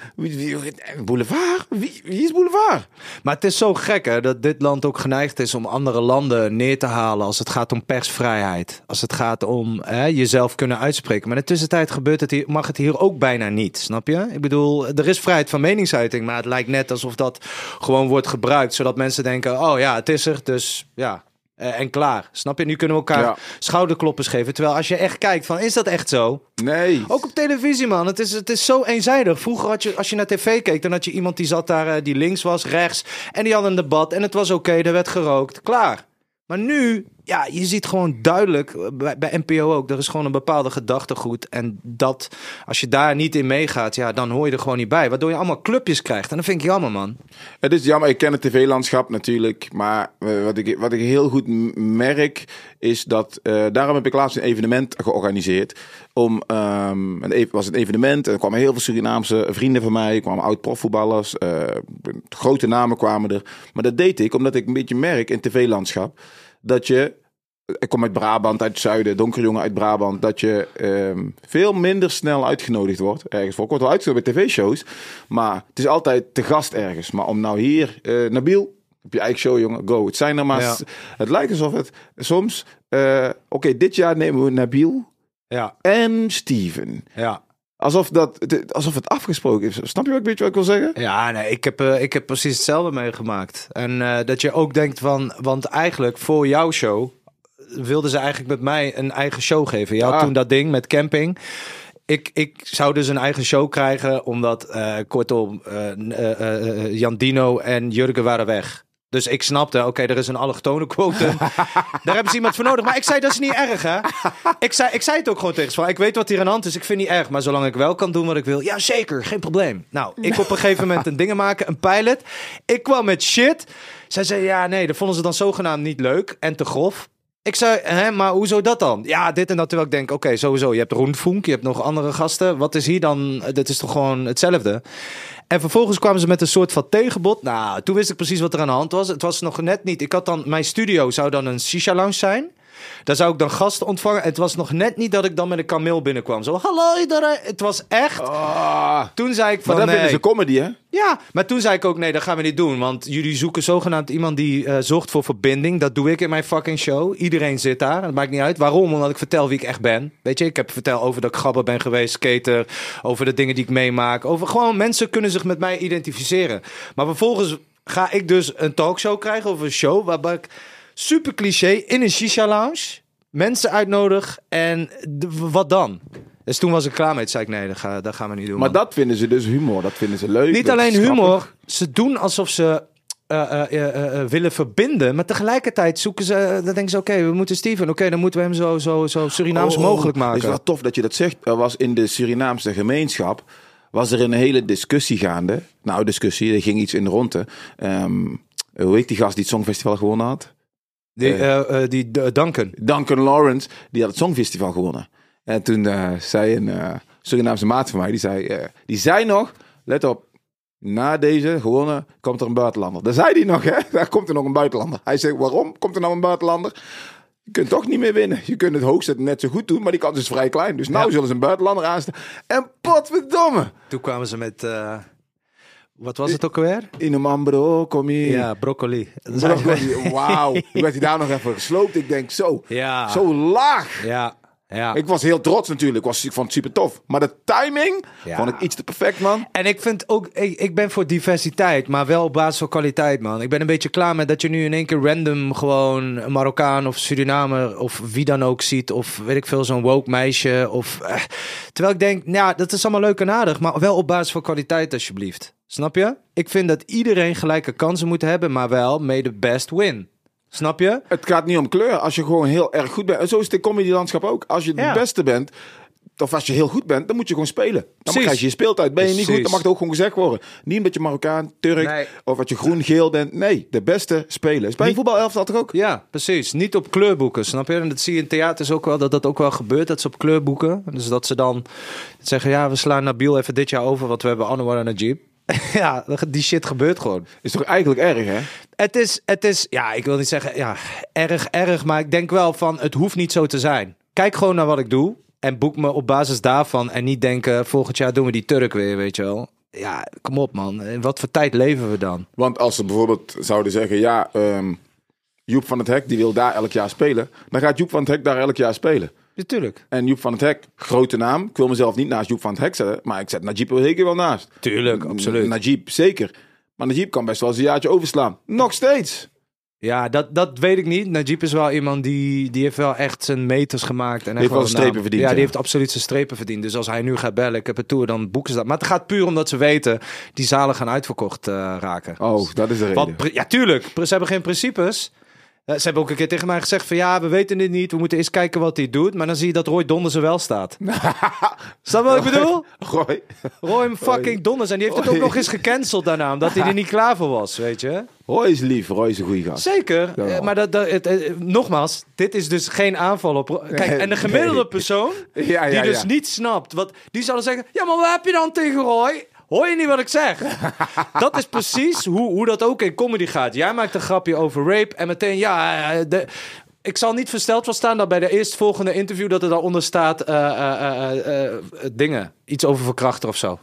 Boulevard? Wie, wie is Boulevard? Maar het is zo gek hè, dat dit land ook geneigd is om andere landen neer te halen als het gaat om persvrijheid. Als het gaat om hè, jezelf kunnen uitspreken. Maar in de tussentijd gebeurt het hier, mag het hier ook bijna niet, snap je? Ik bedoel, er is vrijheid van meningsuiting, maar het lijkt net alsof dat gewoon wordt gebruikt. Zodat mensen denken, oh ja, het is er, dus ja, eh, en klaar. Snap je? Nu kunnen we elkaar Ja. schouderkloppers geven. Terwijl als je echt kijkt van, is dat echt zo? Nee. Ook op televisie, man. Het is, het is zo eenzijdig. Vroeger had je, als je naar tv keek, dan had je iemand die zat daar, eh, die links was, rechts. En die had een debat en het was oké, er werd gerookt. Klaar. Maar nu, ja, je ziet gewoon duidelijk, eh, bij, NPO ook, er is gewoon een bepaalde gedachtegoed. En dat, als je daar niet in meegaat, ja, dan hoor je er gewoon niet bij. Waardoor je allemaal clubjes krijgt. En dat vind ik jammer, man. Het is jammer, ik ken het tv-landschap natuurlijk. Maar eh, wat ik, wat ik heel goed merk, is dat... eh, daarom heb ik laatst een evenement georganiseerd. Om, ehm ev- was een evenement en er kwamen heel veel Surinaamse vrienden van mij. Kwamen oud-profvoetballers. eh, grote namen kwamen er. Maar dat deed ik omdat ik een beetje merk in tv-landschap... dat je... Ik kom uit Brabant, uit het zuiden, donkerjongen uit Brabant. Dat je ehm, veel minder snel uitgenodigd wordt ergens voor. Ik word wel uitgenodigd bij tv-shows. Maar het is altijd te gast ergens. Maar om nou hier, eh Nabil, op je eigen show, jongen, go. Het zijn er maar. Ja. Het lijkt alsof het soms. eh, Oké, dit jaar nemen we Nabil Ja, en Steven. ja. Alsof, dat, het- alsof het afgesproken is. Snap je wat, weet je wat ik wil zeggen? Ja, nee, ik heb, eh, ik heb precies hetzelfde meegemaakt. En eh, dat je ook denkt van, want eigenlijk voor jouw show wilden ze eigenlijk met mij een eigen show geven. Je had Ah. toen dat ding met camping. Ik, ik zou dus een eigen show krijgen, omdat eh, kortom, Jan Dino en Jurgen waren weg. Dus ik snapte, oké, er is een allochtone quotum. Daar hebben ze iemand voor nodig. Maar ik zei, dat is niet erg, hè? Ik zei, ik zei het ook gewoon tegen ze. Ik weet wat hier aan de hand is. Ik vind niet erg. Maar zolang ik wel kan doen wat ik wil. Ja, zeker. Geen probleem. Nou, ik op een gegeven moment een dingen maken. Een pilot. Ik kwam met shit. Zij zei, ja, nee, dat vonden ze dan zogenaamd niet leuk. En te grof. Ik zei, hè, maar hoezo dat dan? Ja, dit en dat. Terwijl ik denk, oké, sowieso. Je hebt Roenfunk, je hebt nog andere gasten. Wat is hier dan? Dit is toch gewoon hetzelfde? En vervolgens kwamen ze met een soort van tegenbod. Nou, toen wist ik precies wat er aan de hand was. Het was nog net niet. Ik had dan, mijn studio zou dan een shisha lounge zijn. Daar zou ik dan gasten ontvangen. En het was nog net niet dat ik dan met een kameel binnenkwam. Zo, hallo iedereen. Het was echt. Ah, Toen zei ik van, maar dat nee. vinden ze comedy, hè? Ja, maar toen zei ik ook, nee, dat gaan we niet doen. Want jullie zoeken zogenaamd iemand die eh, zorgt voor verbinding. Dat doe ik in mijn fucking show. Iedereen zit daar. Het maakt niet uit. Waarom? Omdat ik vertel wie ik echt ben. Weet je, ik heb verteld over dat ik grabber ben geweest, skater. Over de dingen die ik meemaak. Over gewoon mensen kunnen zich met mij identificeren. Maar vervolgens ga ik dus een talkshow krijgen of een show. Waarbij ik super cliché in een shisha lounge mensen uitnodig. En wat dan? Dus toen was ik klaar mee. Toen zei ik, nee, dat, ga, dat gaan we niet doen. Maar man. dat vinden ze dus humor. Dat vinden ze leuk. Niet alleen humor. Ze doen alsof ze eh, eh, eh, willen verbinden. Maar tegelijkertijd zoeken ze. dan denken ze: oké, we moeten Steven. Oké, dan moeten we hem zo, zo, zo Surinaams Oh, mogelijk Het is maken. wel tof dat je dat zegt. Er was in de Surinaamse gemeenschap was er een hele discussie gaande. Nou, discussie. Er ging iets in de ronde. Ehm, hoe heet die gast die het Songfestival gewonnen had? Die, eh, eh, die D- Duncan. Duncan Lawrence. Die had het Songfestival gewonnen. En toen eh, zei een eh, Surinaamse maat van mij, die zei, eh, die zei nog, let op, na deze gewonnen komt er een buitenlander. Daar zei hij nog, hè? Daar komt er nog een buitenlander. Hij zegt, waarom komt er nou een buitenlander? Je kunt toch niet meer winnen. Je kunt het hoogste net zo goed doen, maar die kans is vrij klein. Dus nou Ja. zullen ze een buitenlander aanstaan. En potverdomme! Toen kwamen ze met. eh, wat was het ook alweer? In een kom hier. Ja, broccoli. Broccoli. Wauw. Toen werd hij daar nog even gesloopt. Ik denk, zo, Ja. zo laag. Ja, ja. Ik was heel trots natuurlijk. Ik, was, ik vond het super tof. Maar de timing Ja. vond ik iets te perfect, man. En ik vind ook, ik, ik ben voor diversiteit, maar wel op basis van kwaliteit, man. Ik ben een beetje klaar met dat je nu in één keer random gewoon een Marokkaan of Surinamer of wie dan ook ziet. Of weet ik veel, zo'n woke meisje. Of, eh, terwijl ik denk, nou, dat is allemaal leuk en aardig, maar wel op basis van kwaliteit, alsjeblieft. Snap je? Ik vind dat iedereen gelijke kansen moet hebben, maar wel may the best win. Snap je? Het gaat niet om kleur. Als je gewoon heel erg goed bent. En zo is het in comedylandschap ook. Als je Ja. de beste bent. Of als je heel goed bent, dan moet je gewoon spelen. Dan krijg je je speeltijd. Ben je niet goed, dan mag het ook gewoon gezegd worden. Niet omdat je Marokkaan, Turk Nee. of dat je groen, geel bent. Nee, de beste spelen. Is bij een voetbalelftal toch ook? Ja, precies. Niet op kleurboeken, snap je? En dat zie je in theaters ook wel, dat dat ook wel gebeurt, dat ze op kleurboeken. Dus dat ze dan zeggen, ja, we slaan Nabil even dit jaar over, want we hebben Anwar en Najib. ja, die shit gebeurt gewoon. Is toch eigenlijk erg, hè? Het is, het is, ja, ik wil niet zeggen, ja, erg, erg, maar ik denk wel van, het hoeft niet zo te zijn. Kijk gewoon naar wat ik doe en boek me op basis daarvan en niet denken, volgend jaar doen we die Turk weer, weet je wel. Ja, kom op man. In wat voor tijd leven we dan? Want als ze bijvoorbeeld zouden zeggen, ja, ehm, Joep van het Hek die wil daar elk jaar spelen. Dan gaat Joep van het Hek daar elk jaar spelen. Natuurlijk. En Joep van het Hek, grote naam. Ik wil mezelf niet naast Joep van het Hek zetten. Maar ik zet Najib er zeker wel naast. Tuurlijk, absoluut. Najib, zeker. Maar Najib kan best wel eens een jaartje overslaan. Nog steeds. Ja, dat, dat weet ik niet. Najib is wel iemand die, die heeft wel echt zijn meters gemaakt. En echt heeft wel een strepen naam. verdiend, Ja, ja. die heeft absoluut zijn strepen verdiend. Dus als hij nu gaat bellen, ik heb een tour, dan boeken ze dat. Maar het gaat puur omdat ze weten, die zalen gaan uitverkocht eh, raken. Oh, dat is de reden. Want, ja, tuurlijk. Ze hebben geen principes. Eh, Ze hebben ook een keer tegen mij gezegd van ja, we weten dit niet. We moeten eens kijken wat hij doet. Maar dan zie je dat Roy Donders er wel staat. Snap je wat ik bedoel? Roy. Roy fucking Donders. En die heeft het ook nog eens gecanceld daarna. Omdat hij er niet klaar voor was, weet je. Roy is lief. Roy is een goede gast. Zeker, Ja. eh, maar dat, dat, het, eh, nogmaals, dit is dus geen aanval op... Kijk, en de gemiddelde Nee. persoon, Ja, die dus niet snapt, wat, die zal dan zeggen... Ja, maar wat heb je dan tegen Roy? Hoor je niet wat ik zeg? dat is precies hoe, hoe dat ook in comedy gaat. Jij maakt een grapje over rape en meteen, ja... eh, De, ik zal niet versteld van staan dat bij de eerstvolgende interview... dat er daaronder staat eh, eh, dingen, iets over verkrachten of zo.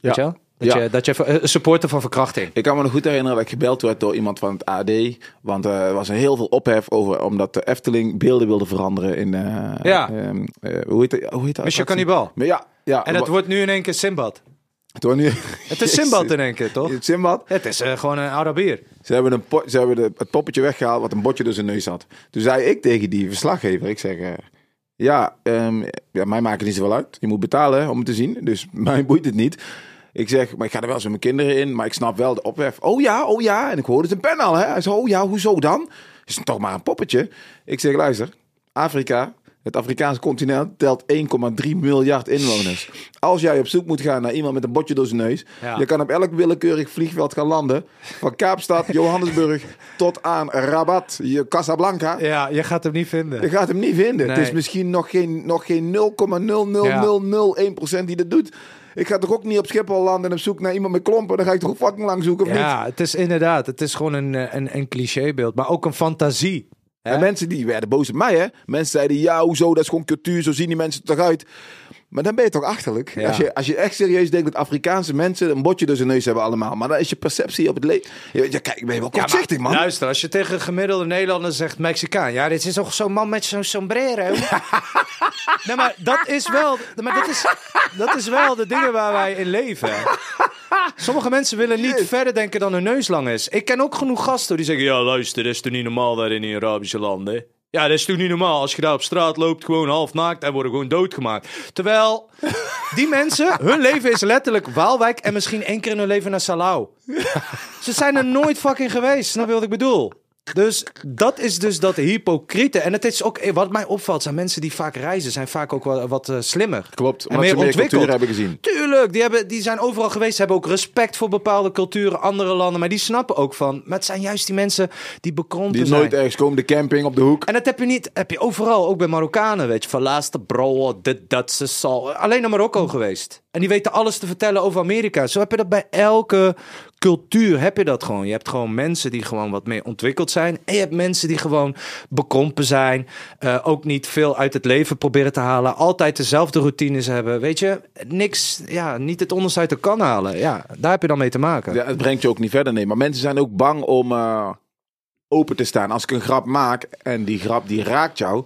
Weet je? Dat, Ja. je, dat je supporter van verkrachting. Ik kan me nog goed herinneren dat ik gebeld werd door iemand van het AD. Want er was heel veel ophef over omdat de Efteling beelden wilde veranderen in... Ja. ehm, eh, hoe heet dat? Hoe heet dat? Mission Cannibal. Ja, ja. En het wa- wordt nu in één keer Simbad. Nu... Het is Simbad in één keer, toch? Het Simbad. Het is eh, gewoon een Arabier. Ze hebben, een ze hebben de, het poppetje weggehaald wat een botje door zijn neus had. Toen zei ik tegen die verslaggever, ik zeg... eh, ja, ehm, ja, mij maakt het niet zoveel uit. Je moet betalen om het te zien, dus mij boeit het niet. Ik zeg, maar ik ga er wel eens met mijn kinderen in, maar ik snap wel de opwef. Oh ja, oh ja. En ik hoorde het een pen al, hè. Hij zei, oh ja, hoezo dan? Is het toch maar een poppetje? Ik zeg, luister, Afrika, het Afrikaanse continent, telt 1,3 miljard inwoners. Als jij op zoek moet gaan naar iemand met een botje door zijn neus, Ja. je kan op elk willekeurig vliegveld gaan landen. Van Kaapstad, Johannesburg tot aan Rabat, je Casablanca. Ja, je gaat hem niet vinden. Je gaat hem niet vinden. Nee. Het is misschien nog geen, nog geen 0,00001% die dat doet. Ik ga toch ook niet op Schiphol landen en op zoek naar iemand met klompen. Dan ga ik toch ook fucking lang zoeken, of niet? Ja, het is inderdaad. Het is gewoon een, eh, een, een clichébeeld, maar ook een fantasie. En mensen die werden boos op mij, hè. Mensen zeiden, ja, hoezo, dat is gewoon cultuur. Zo zien die mensen toch uit. Maar dan ben je toch achterlijk. Ja. Als, je, als je echt serieus denkt dat Afrikaanse mensen een botje door zijn neus hebben allemaal. Maar dan is je perceptie op het leven... Ja, kijk, ben je wel kortzichtig, man. Luister, als je tegen een gemiddelde Nederlander zegt Mexicaan, ja, dit is toch zo'n man met zo'n sombrero. nee, maar dat is wel, maar dat is, dat is wel de dingen waar wij in leven. Sommige mensen willen niet Shit. verder denken dan hun neus lang is. Ik ken ook genoeg gasten die zeggen, ja, luister, dat is toch niet normaal daar in die Arabische landen. Ja, dat is toch niet normaal als je daar op straat loopt, gewoon half naakt en worden gewoon doodgemaakt. Terwijl die mensen, hun leven is letterlijk Waalwijk en misschien één keer in hun leven naar Salau. Ze zijn er nooit fucking geweest, snap je wat ik bedoel? Dus dat is dus dat hypocriete. En het is ook, eh, wat mij opvalt, zijn mensen die vaak reizen, zijn vaak ook wat, wat eh, slimmer. Klopt, En meer ze meer ontwikkeld. hebben gezien. Tuurlijk, die, hebben, die zijn overal geweest, hebben ook respect voor bepaalde culturen, andere landen. Maar die snappen ook van, maar het zijn juist die mensen die bekrompen Die zijn. nooit ergens komen, de camping op de hoek. En dat heb je niet, heb je overal, ook bij Marokkanen, weet je. Van laatste bro, dit, dat, ze zal. Alleen naar Marokko geweest. En die weten alles te vertellen over Amerika. Zo heb je dat bij elke cultuur, heb je dat gewoon. Je hebt gewoon mensen die gewoon wat meer ontwikkeld zijn. En je hebt mensen die gewoon bekrompen zijn. eh, ook niet veel uit het leven proberen te halen. Altijd dezelfde routines hebben. Weet je, niks, ja, niet het onderste uit de kan halen. Ja, daar heb je dan mee te maken. Ja, het brengt je ook niet verder, nee. Maar mensen zijn ook bang om eh, open te staan. Als ik een grap maak en die grap die raakt jou...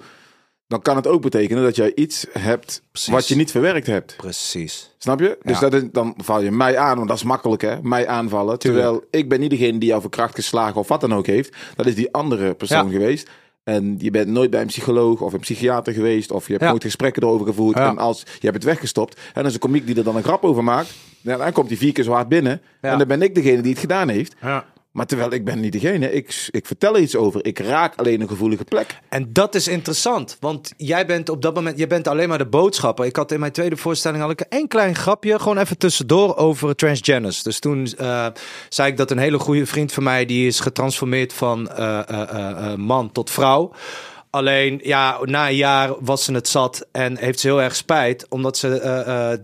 dan kan het ook betekenen dat jij iets hebt Precies. wat je niet verwerkt hebt. Precies. Snap je? Dus Ja. dat is, dan val je mij aan, want dat is makkelijk hè. Mij aanvallen. Tuurlijk. Terwijl ik ben niet degene die jou verkracht geslagen of wat dan ook heeft. Dat is die andere persoon Ja. geweest. En je bent nooit bij een psycholoog of een psychiater geweest. Of je hebt Ja. nooit gesprekken erover gevoerd. Ja. En als je hebt het weggestopt. En als een komiek die er dan een grap over maakt. Ja, dan komt hij vier keer zo hard binnen. Ja. En dan ben ik degene die het gedaan heeft. Ja. Maar terwijl ik ben niet degene. Ik, ik vertel er iets over. Ik raak alleen een gevoelige plek. En dat is interessant, want jij bent op dat moment, je bent alleen maar de boodschapper. Ik had in mijn tweede voorstelling ik een klein grapje, gewoon even tussendoor over transgenders. Dus toen eh, zei ik dat een hele goede vriend van mij, die is getransformeerd van eh, eh, man tot vrouw. Alleen, ja, na een jaar was ze het zat en heeft ze heel erg spijt, omdat ze eh eh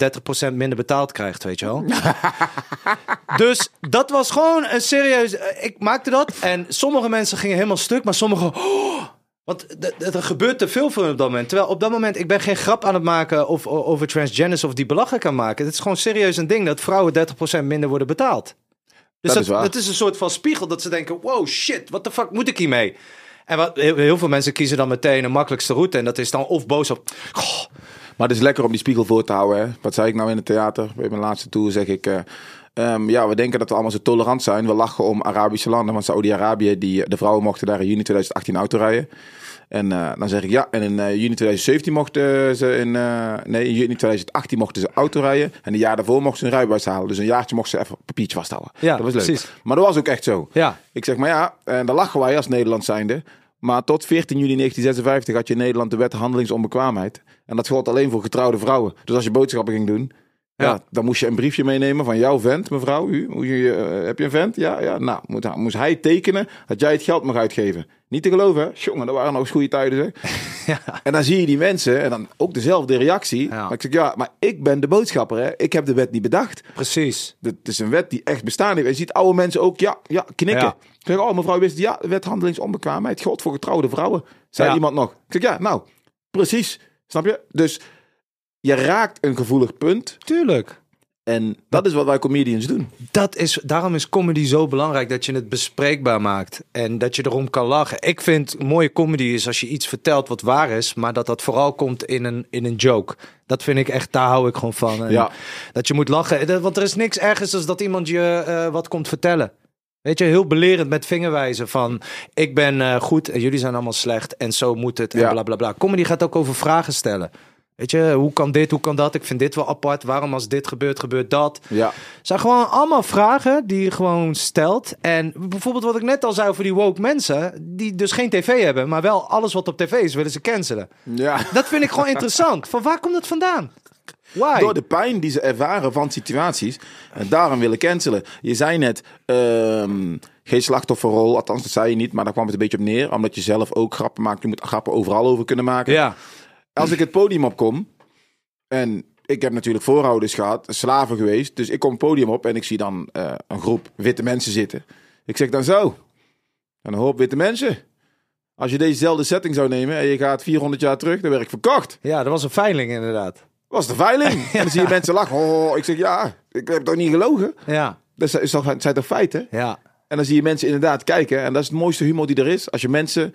30% minder betaald krijgt, weet je wel. Dus dat was gewoon een serieus. eh, Ik maakte dat en sommige mensen gingen helemaal stuk, maar sommige. oh, want er gebeurt te veel voor op dat moment. Terwijl op dat moment, ik ben geen grap aan het maken of, over transgenders of die belachelijk aan maken. Het is gewoon serieus een ding dat vrouwen 30% minder worden betaald. Dus Dat is waar. dat is een soort van spiegel dat ze denken: wow, shit, wat de fuck moet ik hiermee? En wat, heel, veel mensen kiezen dan meteen de makkelijkste route. En dat is dan of boos op. "Goh, Maar het is lekker om die spiegel voor te houden. Hè? Wat zei ik nou in het theater? Bij mijn laatste tour zeg ik... eh, ehm, ja, we denken dat we allemaal zo tolerant zijn. We lachen om Arabische landen. Want Saudi-Arabië, de vrouwen mochten daar in juni 2018 auto rijden. En eh, dan zeg ik ja. En in eh, juni 2017 mochten ze in... eh, nee, in juni 2018 mochten ze auto rijden. En een jaar daarvoor mochten ze een rijbewijs halen. Dus een jaartje mochten ze even een papiertje vasthouden. Ja, dat was leuk. precies. Maar dat was ook echt zo. Ja, Ik zeg maar ja, en daar lachen wij als Nederland zijnde. Maar tot 14 juni 1956 had je in Nederland de wet handelingsonbekwaamheid. En dat gold alleen voor getrouwde vrouwen. Dus als je boodschappen ging doen, ja. Ja. dan moest je een briefje meenemen van jouw vent, mevrouw. U, je, eh, heb je een vent? Ja, ja. Nou, moet, moest hij tekenen dat jij het geld mag uitgeven. Niet te geloven, hè? Jongen, dat waren nog eens goede tijden, zeg. En dan zie je die mensen en dan ook dezelfde reactie. Ja. Maar ik zeg, ja, maar ik ben de boodschapper, hè? Ik heb de wet niet bedacht. precies. Het is een wet die echt bestaan heeft. Je ziet oude mensen ook, ja, ja knikken. Ja. Ik zeg, oh mevrouw, wist ja, de wet handelingsonbekwaamheid geldt voor getrouwde vrouwen. Zei Ja. iemand nog. Ik zeg, ja, nou, precies. Snap je? Dus je raakt een gevoelig punt. Tuurlijk. En dat is wat wij comedians doen. Dat is, daarom is comedy zo belangrijk dat je het bespreekbaar maakt en dat je erom kan lachen. Ik vind mooie comedy is als je iets vertelt wat waar is, maar dat dat vooral komt in een, in een joke. Dat vind ik echt, daar hou ik gewoon van. En Ja. Dat je moet lachen, Dat- want er is niks ergers dan dat iemand je eh, wat komt vertellen. Weet je, heel belerend met vingerwijzen van ik ben eh, goed en jullie zijn allemaal slecht en zo moet het en Ja. bla bla bla. Comedy gaat ook over vragen stellen. Weet je, hoe kan dit, hoe kan dat? Ik vind dit wel apart. Waarom als dit gebeurt, gebeurt dat? Ja. Zijn gewoon allemaal vragen die je gewoon stelt. En bijvoorbeeld wat ik net al zei over die woke mensen, die dus geen tv hebben, maar wel alles wat op tv is, willen ze cancelen. ja. Dat vind ik gewoon interessant. Van waar komt dat vandaan? Why? Door de pijn die ze ervaren van situaties. En daarom willen cancelen. Je zei net, ehm, geen slachtofferrol. Althans, dat zei je niet. Maar daar kwam het een beetje op neer. Omdat je zelf ook grappen maakt. Je moet grappen overal over kunnen maken. Ja, Als ik het podium opkom. En ik heb natuurlijk voorouders gehad. Slaven geweest. Dus ik kom het podium op. En ik zie dan eh, een groep witte mensen zitten. Ik zeg dan zo. En een hoop witte mensen. Als je dezezelfde setting zou nemen. En je gaat 400 jaar terug. Dan werd ik verkocht. ja, dat was een veiling inderdaad. Was de veiling. En dan zie je mensen lachen. Oh, ik zeg ja. Ik heb toch niet gelogen. Ja, Dat is toch, het zijn toch feiten? ja, En dan zie je mensen inderdaad kijken. En dat is het mooiste humor die er is. Als je mensen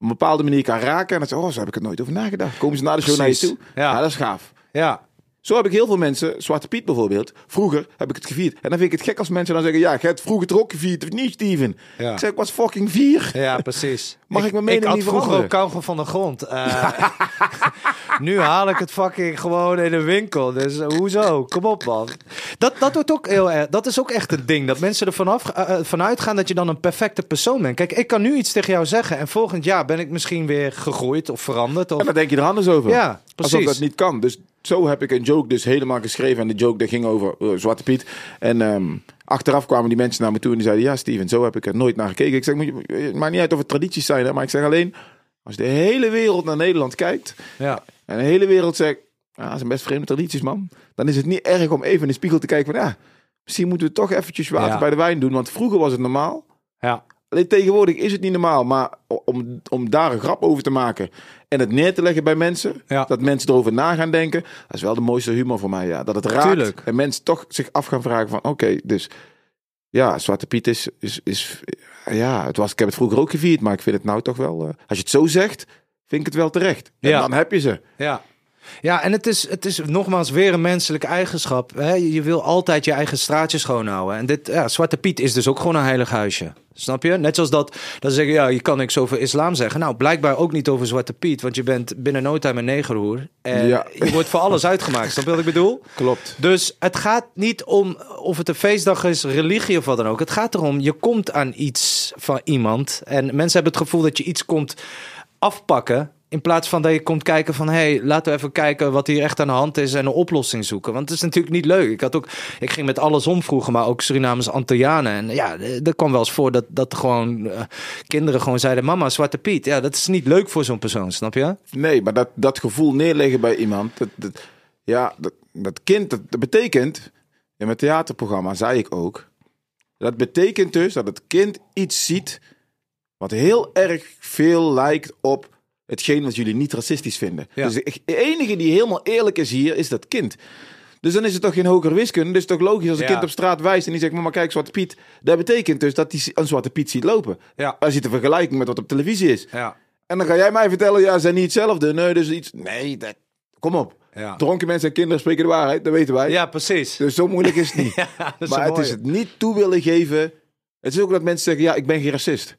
een bepaalde manier kan raken. En dan zeggen oh, zo heb ik er nooit over nagedacht. Komen ze na de show naar je toe. Ja. Ja. dat is gaaf. ja. Zo heb ik heel veel mensen, Zwarte Piet bijvoorbeeld. Vroeger heb ik het gevierd. En dan vind ik het gek als mensen dan zeggen... Ja, je hebt vroeger het ook gevierd, of niet, Steven? Ja. Ik zeg, ik was fucking vier. Ja, precies. Mag ik mijn mening Ik had niet vroeger ook veranderen? kauwgom van de grond. Eh, nu haal ik het fucking gewoon in de winkel. Dus eh, hoezo? Kom op, man. Dat, dat, wordt ook heel erg, dat is ook echt het ding. Dat mensen er vanaf, eh, eh, vanuit gaan dat je dan een perfecte persoon bent. Kijk, ik kan nu iets tegen jou zeggen. En volgend jaar ben ik misschien weer gegroeid of veranderd. Of... En dan denk je er anders over. Ja, precies. Alsof dat niet kan. Dus zo heb ik een joke dus helemaal geschreven. En de joke ging over Zwarte Piet. En ehm, achteraf kwamen die mensen naar me toe en die zeiden... Ja, Steven, zo heb ik er nooit naar gekeken. Ik zeg, het maakt niet uit of het tradities zijn. Hè, maar ik zeg alleen, als de hele wereld naar Nederland kijkt... Ja, en de hele wereld zegt... Ja, dat zijn best vreemde tradities, man. Dan is het niet erg om even in de spiegel te kijken van... Ja, misschien moeten we toch eventjes water Ja. bij de wijn doen. Want vroeger was het normaal. ja, Alleen tegenwoordig is het niet normaal. Maar om, om daar een grap over te maken en het neer te leggen bij mensen, Ja. dat mensen erover na gaan denken, dat is wel de mooiste humor voor mij. Ja. Dat het raakt Tuurlijk. en mensen toch zich af gaan vragen van, oké, dus ja, Zwarte Piet is, is, is, ja, het was, ik heb het vroeger ook gevierd, maar ik vind het nou toch wel, eh, als je het zo zegt, vind ik het wel terecht. En Ja. dan heb je ze. ja. Ja, en het is, het is nogmaals weer een menselijke eigenschap. Hè? Je je wil altijd je eigen straatje schoonhouden. En dit, ja, Zwarte Piet is dus ook gewoon een heilig huisje. Snap je? Net zoals dat, dat ze zeggen, ja, je kan niks over islam zeggen. Nou, blijkbaar ook niet over Zwarte Piet. Want je bent binnen no time een negerhoer. En Ja. je wordt voor alles uitgemaakt. Snap je wat ik bedoel? Klopt. Dus het gaat niet om of het een feestdag is, religie of wat dan ook. Het gaat erom, je komt aan iets van iemand. En mensen hebben het gevoel dat je iets komt afpakken. In plaats van dat je komt kijken van... hé, hey, laten we even kijken wat hier echt aan de hand is... en een oplossing zoeken. Want het is natuurlijk niet leuk. Ik, had ook, ik ging met alles om vroeger, maar ook Surinamers Antillianen. En ja, er kwam wel eens voor dat, dat gewoon eh, kinderen gewoon zeiden... mama, Zwarte Piet. Ja, dat is niet leuk voor zo'n persoon, snap je? Nee, maar dat, dat gevoel neerleggen bij iemand, dat, dat, ja, dat, dat kind, dat, dat betekent, in mijn theaterprogramma zei ik ook, dat betekent dus dat het kind iets ziet wat heel erg veel lijkt op hetgeen wat jullie niet racistisch vinden. Ja. Dus de enige die helemaal eerlijk is hier, is dat kind. Dus dan is het toch geen hogere wiskunde. Dus toch logisch als een Ja. kind op straat wijst en die zegt: Mama, kijk, Zwarte Piet. Dat betekent dus dat hij een Zwarte Piet ziet lopen. Ja. Als je het in vergelijking met wat op televisie is. Ja. En dan ga jij mij vertellen, ja, ze zijn niet hetzelfde. Nee, dus iets. Nee, dat... kom op. Ja. Dronken mensen en kinderen spreken de waarheid, dat weten wij. Ja, precies. Dus zo moeilijk is het niet. Ja, is maar een het is het niet toe willen geven. Het is ook dat mensen zeggen, ja, ik ben geen racist.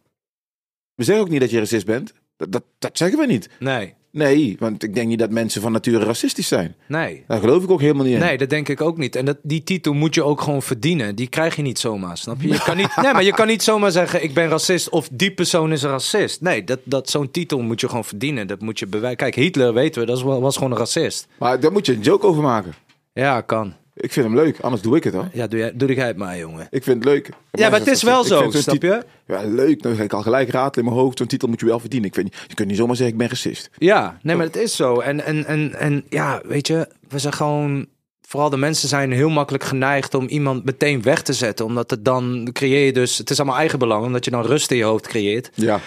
We zeggen ook niet dat je racist bent. Dat, dat, dat zeggen we niet. Nee, Nee, want ik denk niet dat mensen van nature racistisch zijn. nee. Daar geloof ik ook helemaal niet in. Nee, dat denk ik ook niet. En dat, die titel moet je ook gewoon verdienen. Die krijg je niet zomaar, snap je? je kan niet, nee, maar je kan niet zomaar zeggen, ik ben racist of die persoon is een racist. Nee, dat, dat, zo'n titel moet je gewoon verdienen. Dat moet je bewijzen. Kijk, Hitler, weten we, dat was, was gewoon een racist. Maar daar moet je een joke over maken. Ja, kan. Ik vind hem leuk, anders doe ik het hoor. Ja, doe, jij, doe jij het maar, jongen. Ik vind het leuk. Ja, maar het is wel zo, snap je? Ja, leuk. Dan ga ik al gelijk ratelen in mijn hoofd. Zo'n titel moet je wel verdienen. Ik vind, je kunt niet zomaar zeggen, ik ben racist. Ja, nee, maar het is zo. En, en, en, en ja, weet je, we zijn gewoon... Vooral de mensen zijn heel makkelijk geneigd om iemand meteen weg te zetten. Omdat het dan creëer je dus... Het is allemaal eigenbelang, omdat je dan rust in je hoofd creëert. Ja.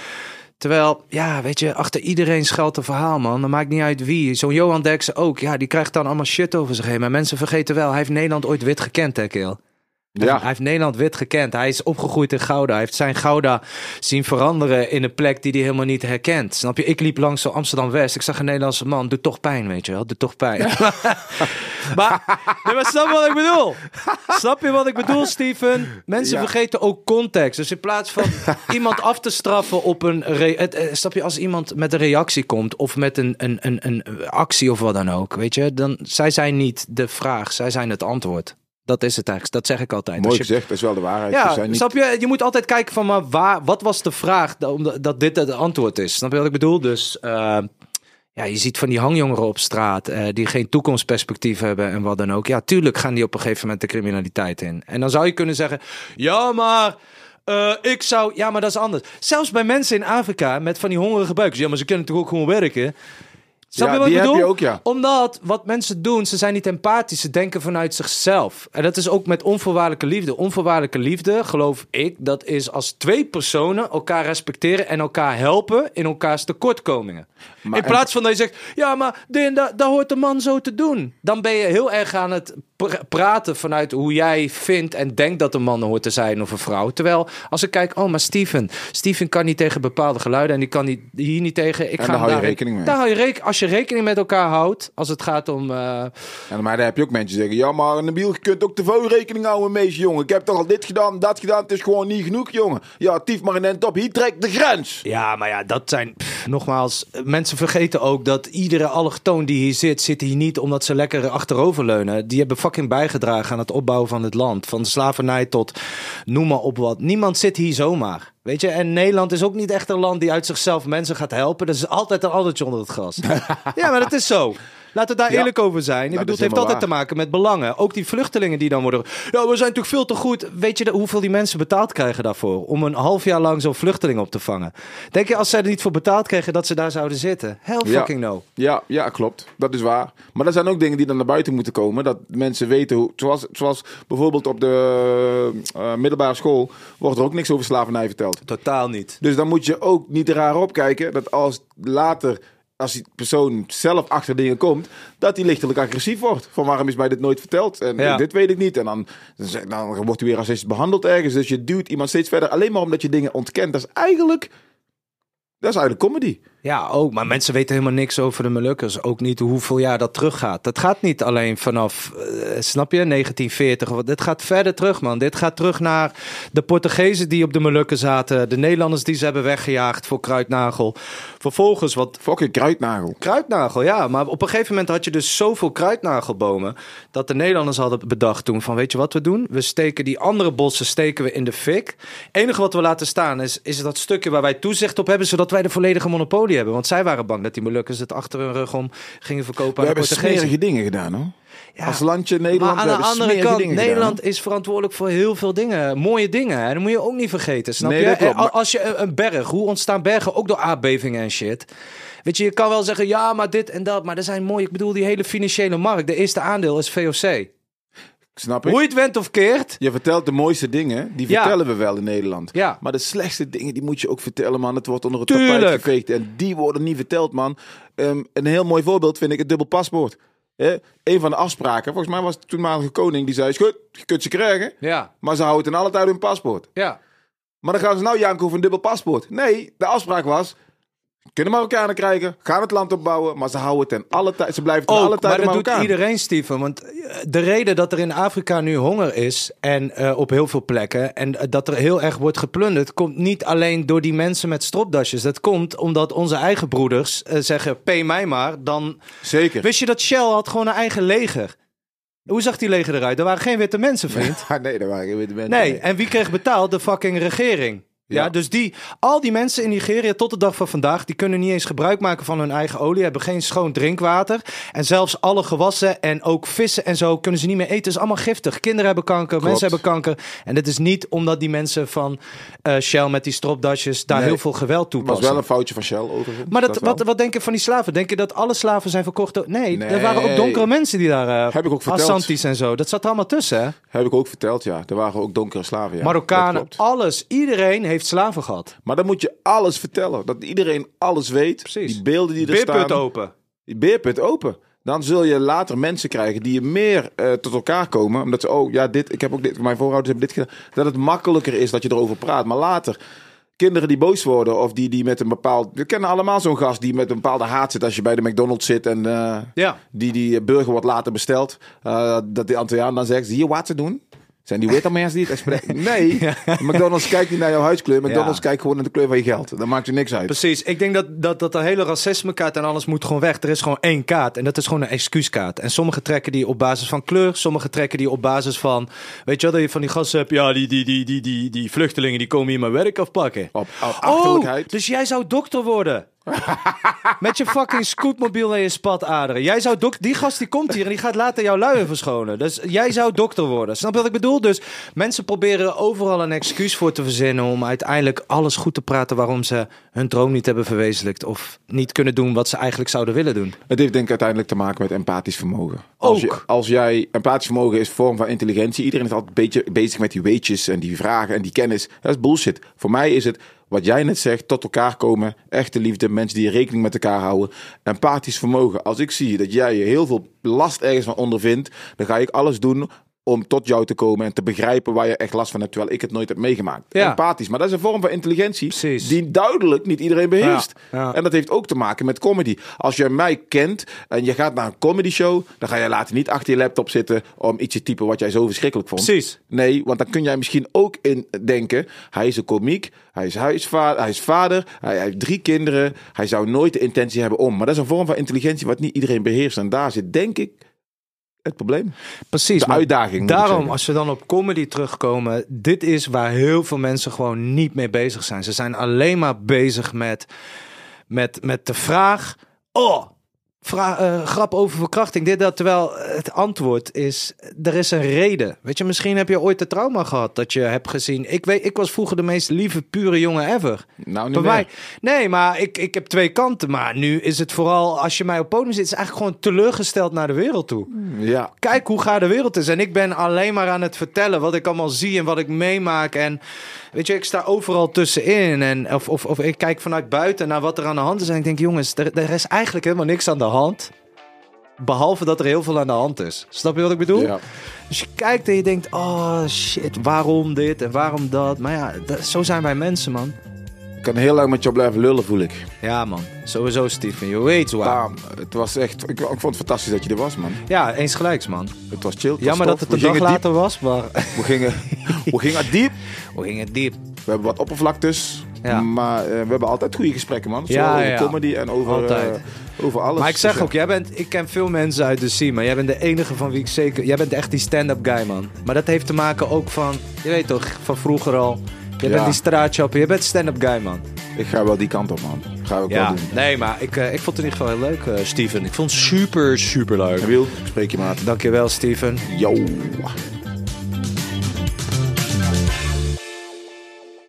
Terwijl, ja, weet je, achter iedereen schuilt een verhaal, man. Dan maakt niet uit wie. Zo'n Johan Derksen ook. Ja, die krijgt dan allemaal shit over zich heen. Maar mensen vergeten wel, hij heeft Nederland ooit wit gekend, hè, Keel? Ja. Hij heeft Nederland wit gekend. Hij is opgegroeid in Gouda. Hij heeft zijn Gouda zien veranderen in een plek die hij helemaal niet herkent. Snap je? Ik liep langs zo Amsterdam-West. Ik zag een Nederlandse man. Doet toch pijn, weet je wel. Doet toch pijn. maar, nee, maar snap je wat ik bedoel? Snap je wat ik bedoel, Steven? Mensen Ja. vergeten ook context. Dus in plaats van iemand af te straffen op een... Het, eh, snap je? Als iemand met een reactie komt of met een, een, een, een actie of wat dan ook. Weet je? Dan, zij zijn niet de vraag. Zij zijn het antwoord. Dat is het eigenlijk. Dat zeg ik altijd. Mooi je- gezegd, dat is wel de waarheid. ja, zijn niet... snap je? Je moet altijd kijken van, maar waar, wat was de vraag dat dit het antwoord is? Snap je wat ik bedoel? Dus eh, ja, je ziet van die hangjongeren op straat eh, die geen toekomstperspectief hebben en wat dan ook. Ja, tuurlijk gaan die op een gegeven moment de criminaliteit in. En dan zou je kunnen zeggen, ja, maar... eh, ik zou, ja, maar dat is anders. Zelfs bij mensen in Afrika met van die hongerige buikjes. Ja, maar ze kunnen toch ook gewoon werken. Snap Ja, je wat die ik heb bedoel? je ook, ja. Omdat wat mensen doen, ze zijn niet empathisch. Ze denken vanuit zichzelf. En dat is ook met onvoorwaardelijke liefde. Onvoorwaardelijke liefde, geloof ik, dat is als twee personen elkaar respecteren en elkaar helpen in elkaars tekortkomingen. Maar- in plaats van dat je zegt, ja, maar dit en dat, dat hoort de man zo te doen. Dan ben je heel erg aan het praten vanuit hoe jij vindt en denkt dat een man hoort te zijn of een vrouw. Terwijl als ik kijk, oh, maar Steven, Steven kan niet tegen bepaalde geluiden en die kan niet, hier niet tegen. Ik En ga daar hou je rekening mee. Daar hou je rekening, als je rekening met elkaar houdt, als het gaat om. eh, En maar daar heb je ook mensen die zeggen: Ja, maar Nabil, je kunt ook te veel rekening houden met meisje, jongen. Ik heb toch al dit gedaan, dat gedaan. Het is gewoon niet genoeg, jongen. Ja, tief maar in en top. Hier trekt de grens. Ja, maar ja, dat zijn. pff, nogmaals, mensen vergeten ook dat iedere allochtoon die hier zit, zit hier niet omdat ze lekker achteroverleunen. Die hebben fucking bijgedragen aan het opbouwen van het land. Van de slavernij tot noem maar op wat. Niemand zit hier zomaar. Weet je, en Nederland is ook niet echt een land die uit zichzelf mensen gaat helpen. Er is altijd een addertje onder het gras. ja, maar dat is zo. Laten we daar Ja. eerlijk over zijn. Ik Dat bedoel, het heeft altijd te maken met belangen. Ook die vluchtelingen die dan worden. Ja, we zijn natuurlijk veel te goed. Weet je de- hoeveel die mensen betaald krijgen daarvoor? Om een half jaar lang zo'n vluchteling op te vangen. Denk je als zij er niet voor betaald kregen dat ze daar zouden zitten? Hell Ja. fucking no. Ja, ja, klopt. Dat is waar. Maar er zijn ook dingen die dan naar buiten moeten komen. Dat mensen weten hoe. Zoals, zoals bijvoorbeeld op de eh, middelbare school. wordt er ook niks over slavernij verteld. Totaal niet. Dus dan moet je ook niet raar opkijken dat als later, als die persoon zelf achter dingen komt, dat hij lichtelijk agressief wordt. Van waarom is mij dit nooit verteld? En Ja. dit weet ik niet. En dan, dan wordt hij weer racistisch behandeld ergens. Dus je duwt iemand steeds verder alleen maar omdat je dingen ontkent. Dat is eigenlijk, dat is eigenlijk comedy. Ja, ook. Maar mensen weten helemaal niks over de Molukkers. Ook niet hoeveel jaar dat teruggaat. Dat gaat niet alleen vanaf, eh, snap je, 1940. of wat. Dit gaat verder terug, man. Dit gaat terug naar de Portugezen die op de Molukken zaten. De Nederlanders die ze hebben weggejaagd voor kruidnagel. Vervolgens, wat Fucking kruidnagel. Kruidnagel, ja. Maar op een gegeven moment had je dus zoveel kruidnagelbomen... dat de Nederlanders hadden bedacht toen van... weet je wat we doen? We steken die andere bossen steken we in de fik. Het enige wat we laten staan is, is dat stukje waar wij toezicht op hebben... zodat wij de volledige monopolie hebben. Want zij waren bang dat die Molukkers het achter hun rug om gingen verkopen We hebben smerige dingen gedaan hoor. Ja, Als landje Nederland. maar aan de andere kant, gedaan, Nederland is verantwoordelijk voor heel veel dingen. Mooie dingen. En dat moet je ook niet vergeten, snap Nee, je? dat klopt, maar- Als je een- een berg, hoe ontstaan bergen? Ook door aardbevingen en shit. Weet je, je kan wel zeggen, ja, maar dit en dat. Maar er zijn mooie, ik bedoel, die hele financiële markt. De eerste aandeel is VOC. Snap ik? Hoe je het went of keert. Je vertelt de mooiste dingen, die Ja. vertellen we wel in Nederland. Ja. Maar de slechtste dingen, die moet je ook vertellen, man. Het wordt onder het Tuurlijk. tapijt geveegd en die worden niet verteld, man. Ehm, een heel mooi voorbeeld vind ik het dubbel paspoort. Een van de afspraken, volgens mij was de toenmalige koning, die zei, goed, je kunt ze krijgen, Ja, maar ze houden ten alle hun paspoort. ja. Maar dan gaan ze nou janken over een dubbel paspoort. Nee, de afspraak was, kunnen Marokkanen krijgen, gaan het land opbouwen, maar ze houden ten alle tijde, ze blijven ten alle Ook, maar tijde dat doet iedereen, Steven. Want eh, de reden dat er in Afrika nu honger is, en eh, op heel veel plekken, en eh, dat er heel erg wordt geplunderd, komt niet alleen door die mensen met stropdasjes. Dat komt omdat onze eigen broeders zeggen, pay mij maar, dan... Zeker. Wist je dat Shell had gewoon een eigen leger? Hoe zag die leger eruit? Er waren geen witte mensen, vriend. Nee, dat waren geen witte mensen. Nee, en wie kreeg betaald? De fucking regering. Ja. Dus die, al die mensen in Nigeria tot de dag van vandaag, die kunnen niet eens gebruik maken van hun eigen olie, hebben geen schoon drinkwater. En zelfs alle gewassen en ook vissen en zo kunnen ze niet meer eten. Het is allemaal giftig. Kinderen hebben kanker, mensen hebben kanker. En dit is niet omdat die mensen van eh, Shell met die stropdasjes daar Nee. heel veel geweld Het was toepassen. wel een foutje van Shell, overigens. Maar dat, wat, wat denk je van die slaven? Denk je dat alle slaven zijn verkocht? door- Nee, Nee. er waren ook donkere mensen die daar... eh Heb ik ook verteld. Assantis en zo. Dat zat er allemaal tussen, hè? Heb ik ook verteld, ja. Er waren ook donkere slaven, ja. Marokkanen, alles. Iedereen heeft slaven gehad. Maar dan moet je alles vertellen. Dat iedereen alles weet. Precies. Die beelden die er Beerput staan. open. Die beerput open. dan zul je later mensen krijgen die meer eh, tot elkaar komen. Omdat ze, oh ja, dit, ik heb ook dit, mijn voorouders hebben dit gedaan. Dat het makkelijker is dat je erover praat. Maar later, kinderen die boos worden of die, die met een bepaald... We kennen allemaal zo'n gast die met een bepaalde haat zit als je bij de McDonald's zit en eh, Ja. die die burger wordt later besteld. eh, dat die Antilliaan dan zegt, zie je wat ze doen? Zijn die witte mensen die het expres... Nee, McDonald's kijkt niet naar jouw huidskleur. McDonald's kijkt gewoon naar de kleur van je geld. Dat maakt je niks uit. Precies. Ik denk dat, dat, dat de hele racismekaart en alles moet gewoon weg. Er is gewoon één kaart. En dat is gewoon een excuuskaart. En sommige trekken die op basis van kleur. Sommige trekken die op basis van... Weet je wel, dat je van die gasten hebt... Ja, die, die, die, die, die, die vluchtelingen die komen hier mijn werk afpakken. Op, op achterlijkheid. Oh, dus jij zou dokter worden? Met je fucking scootmobiel en je spataderen. Jij zou dok die gast die komt hier en die gaat later jouw luien verschonen. Dus jij zou dokter worden. Snap je wat ik bedoel? Dus mensen proberen overal een excuus voor te verzinnen om uiteindelijk alles goed te praten waarom ze hun droom niet hebben verwezenlijkt of niet kunnen doen wat ze eigenlijk zouden willen doen. Het heeft denk ik uiteindelijk te maken met empathisch vermogen. Als, je, Ook. als jij empathisch vermogen is een vorm van intelligentie. Iedereen is altijd een beetje bezig met die weetjes en die vragen en die kennis. Dat is bullshit. Voor mij is het wat jij net zegt, tot elkaar komen, echte liefde, mensen die rekening met elkaar houden. Empathisch vermogen. Als ik zie dat jij heel veel last ergens van ondervindt, dan ga ik alles doen om tot jou te komen en te begrijpen waar je echt last van hebt, terwijl ik het nooit heb meegemaakt. Ja. Empathisch. Maar dat is een vorm van intelligentie Precies. die duidelijk niet iedereen beheerst. Ja, ja. En dat heeft ook te maken met comedy. Als je mij kent en je gaat naar een comedy show, dan ga je later niet achter je laptop zitten om iets te typen wat jij zo verschrikkelijk vond. Precies. Nee, want dan kun jij misschien ook in denken, hij is een komiek, hij is huisvader, hij is vader, hij, hij heeft drie kinderen, hij zou nooit de intentie hebben om. Maar dat is een vorm van intelligentie wat niet iedereen beheerst. En daar zit denk ik het probleem. Precies. De uitdaging, Daarom, als we dan op comedy terugkomen, dit is waar heel veel mensen gewoon niet mee bezig zijn. Ze zijn alleen maar bezig met, met, met de vraag: oh, eh, grap over verkrachting, dit, dat. Terwijl het antwoord is: er is een reden. Weet je, misschien heb je ooit de trauma gehad dat je hebt gezien. Ik, weet, ik was vroeger de meest lieve, pure jongen ever. Nou, niet Bij mij, meer. nee, maar ik, ik heb twee kanten. Maar nu is het vooral, als je mij op podium zit, is het eigenlijk gewoon teleurgesteld naar de wereld toe Ja, kijk hoe gaar de wereld is. En ik ben alleen maar aan het vertellen wat ik allemaal zie en wat ik meemaak. En weet je, ik sta overal tussenin. En, of, of, of ik kijk vanuit buiten naar wat er aan de hand is. En ik denk, jongens, er, er is eigenlijk helemaal niks aan de hand. Behalve dat er heel veel aan de hand is. Snap je wat ik bedoel? ja. Dus je kijkt en je denkt, oh shit, waarom dit en waarom dat? Maar ja, dat- zo zijn wij mensen, man. Ik kan heel lang met jou blijven lullen, voel ik. Ja, man. Sowieso, Steven. Je weet waar. Het was echt, ik, ik vond het fantastisch dat je er was, man. Ja, eens gelijks, man. Het was chill. het was Jammer dat het een dag later was, maar. We gingen, we gingen diep. we gingen diep. We hebben wat oppervlaktes. Ja. Maar eh, we hebben altijd goede gesprekken, man. Zo Ja, over ja. comedy en over, Altijd. eh, over alles. Maar ik zeg ook, jij bent, ik ken veel mensen uit de scene, maar jij bent de enige van wie ik zeker, jij bent echt die stand-up guy, man. Maar dat heeft te maken ook van, je weet toch, van vroeger al. Je Ja. bent die straatshopper, je bent stand-up guy, man. Ik ga wel die kant op, man. Ga ik ook wel doen. nee, maar ik, eh, ik vond het in ieder geval heel leuk, eh, Steven. Ik vond het super, super leuk. Wiel, ik spreek je maat. Dankjewel, Steven. Yo.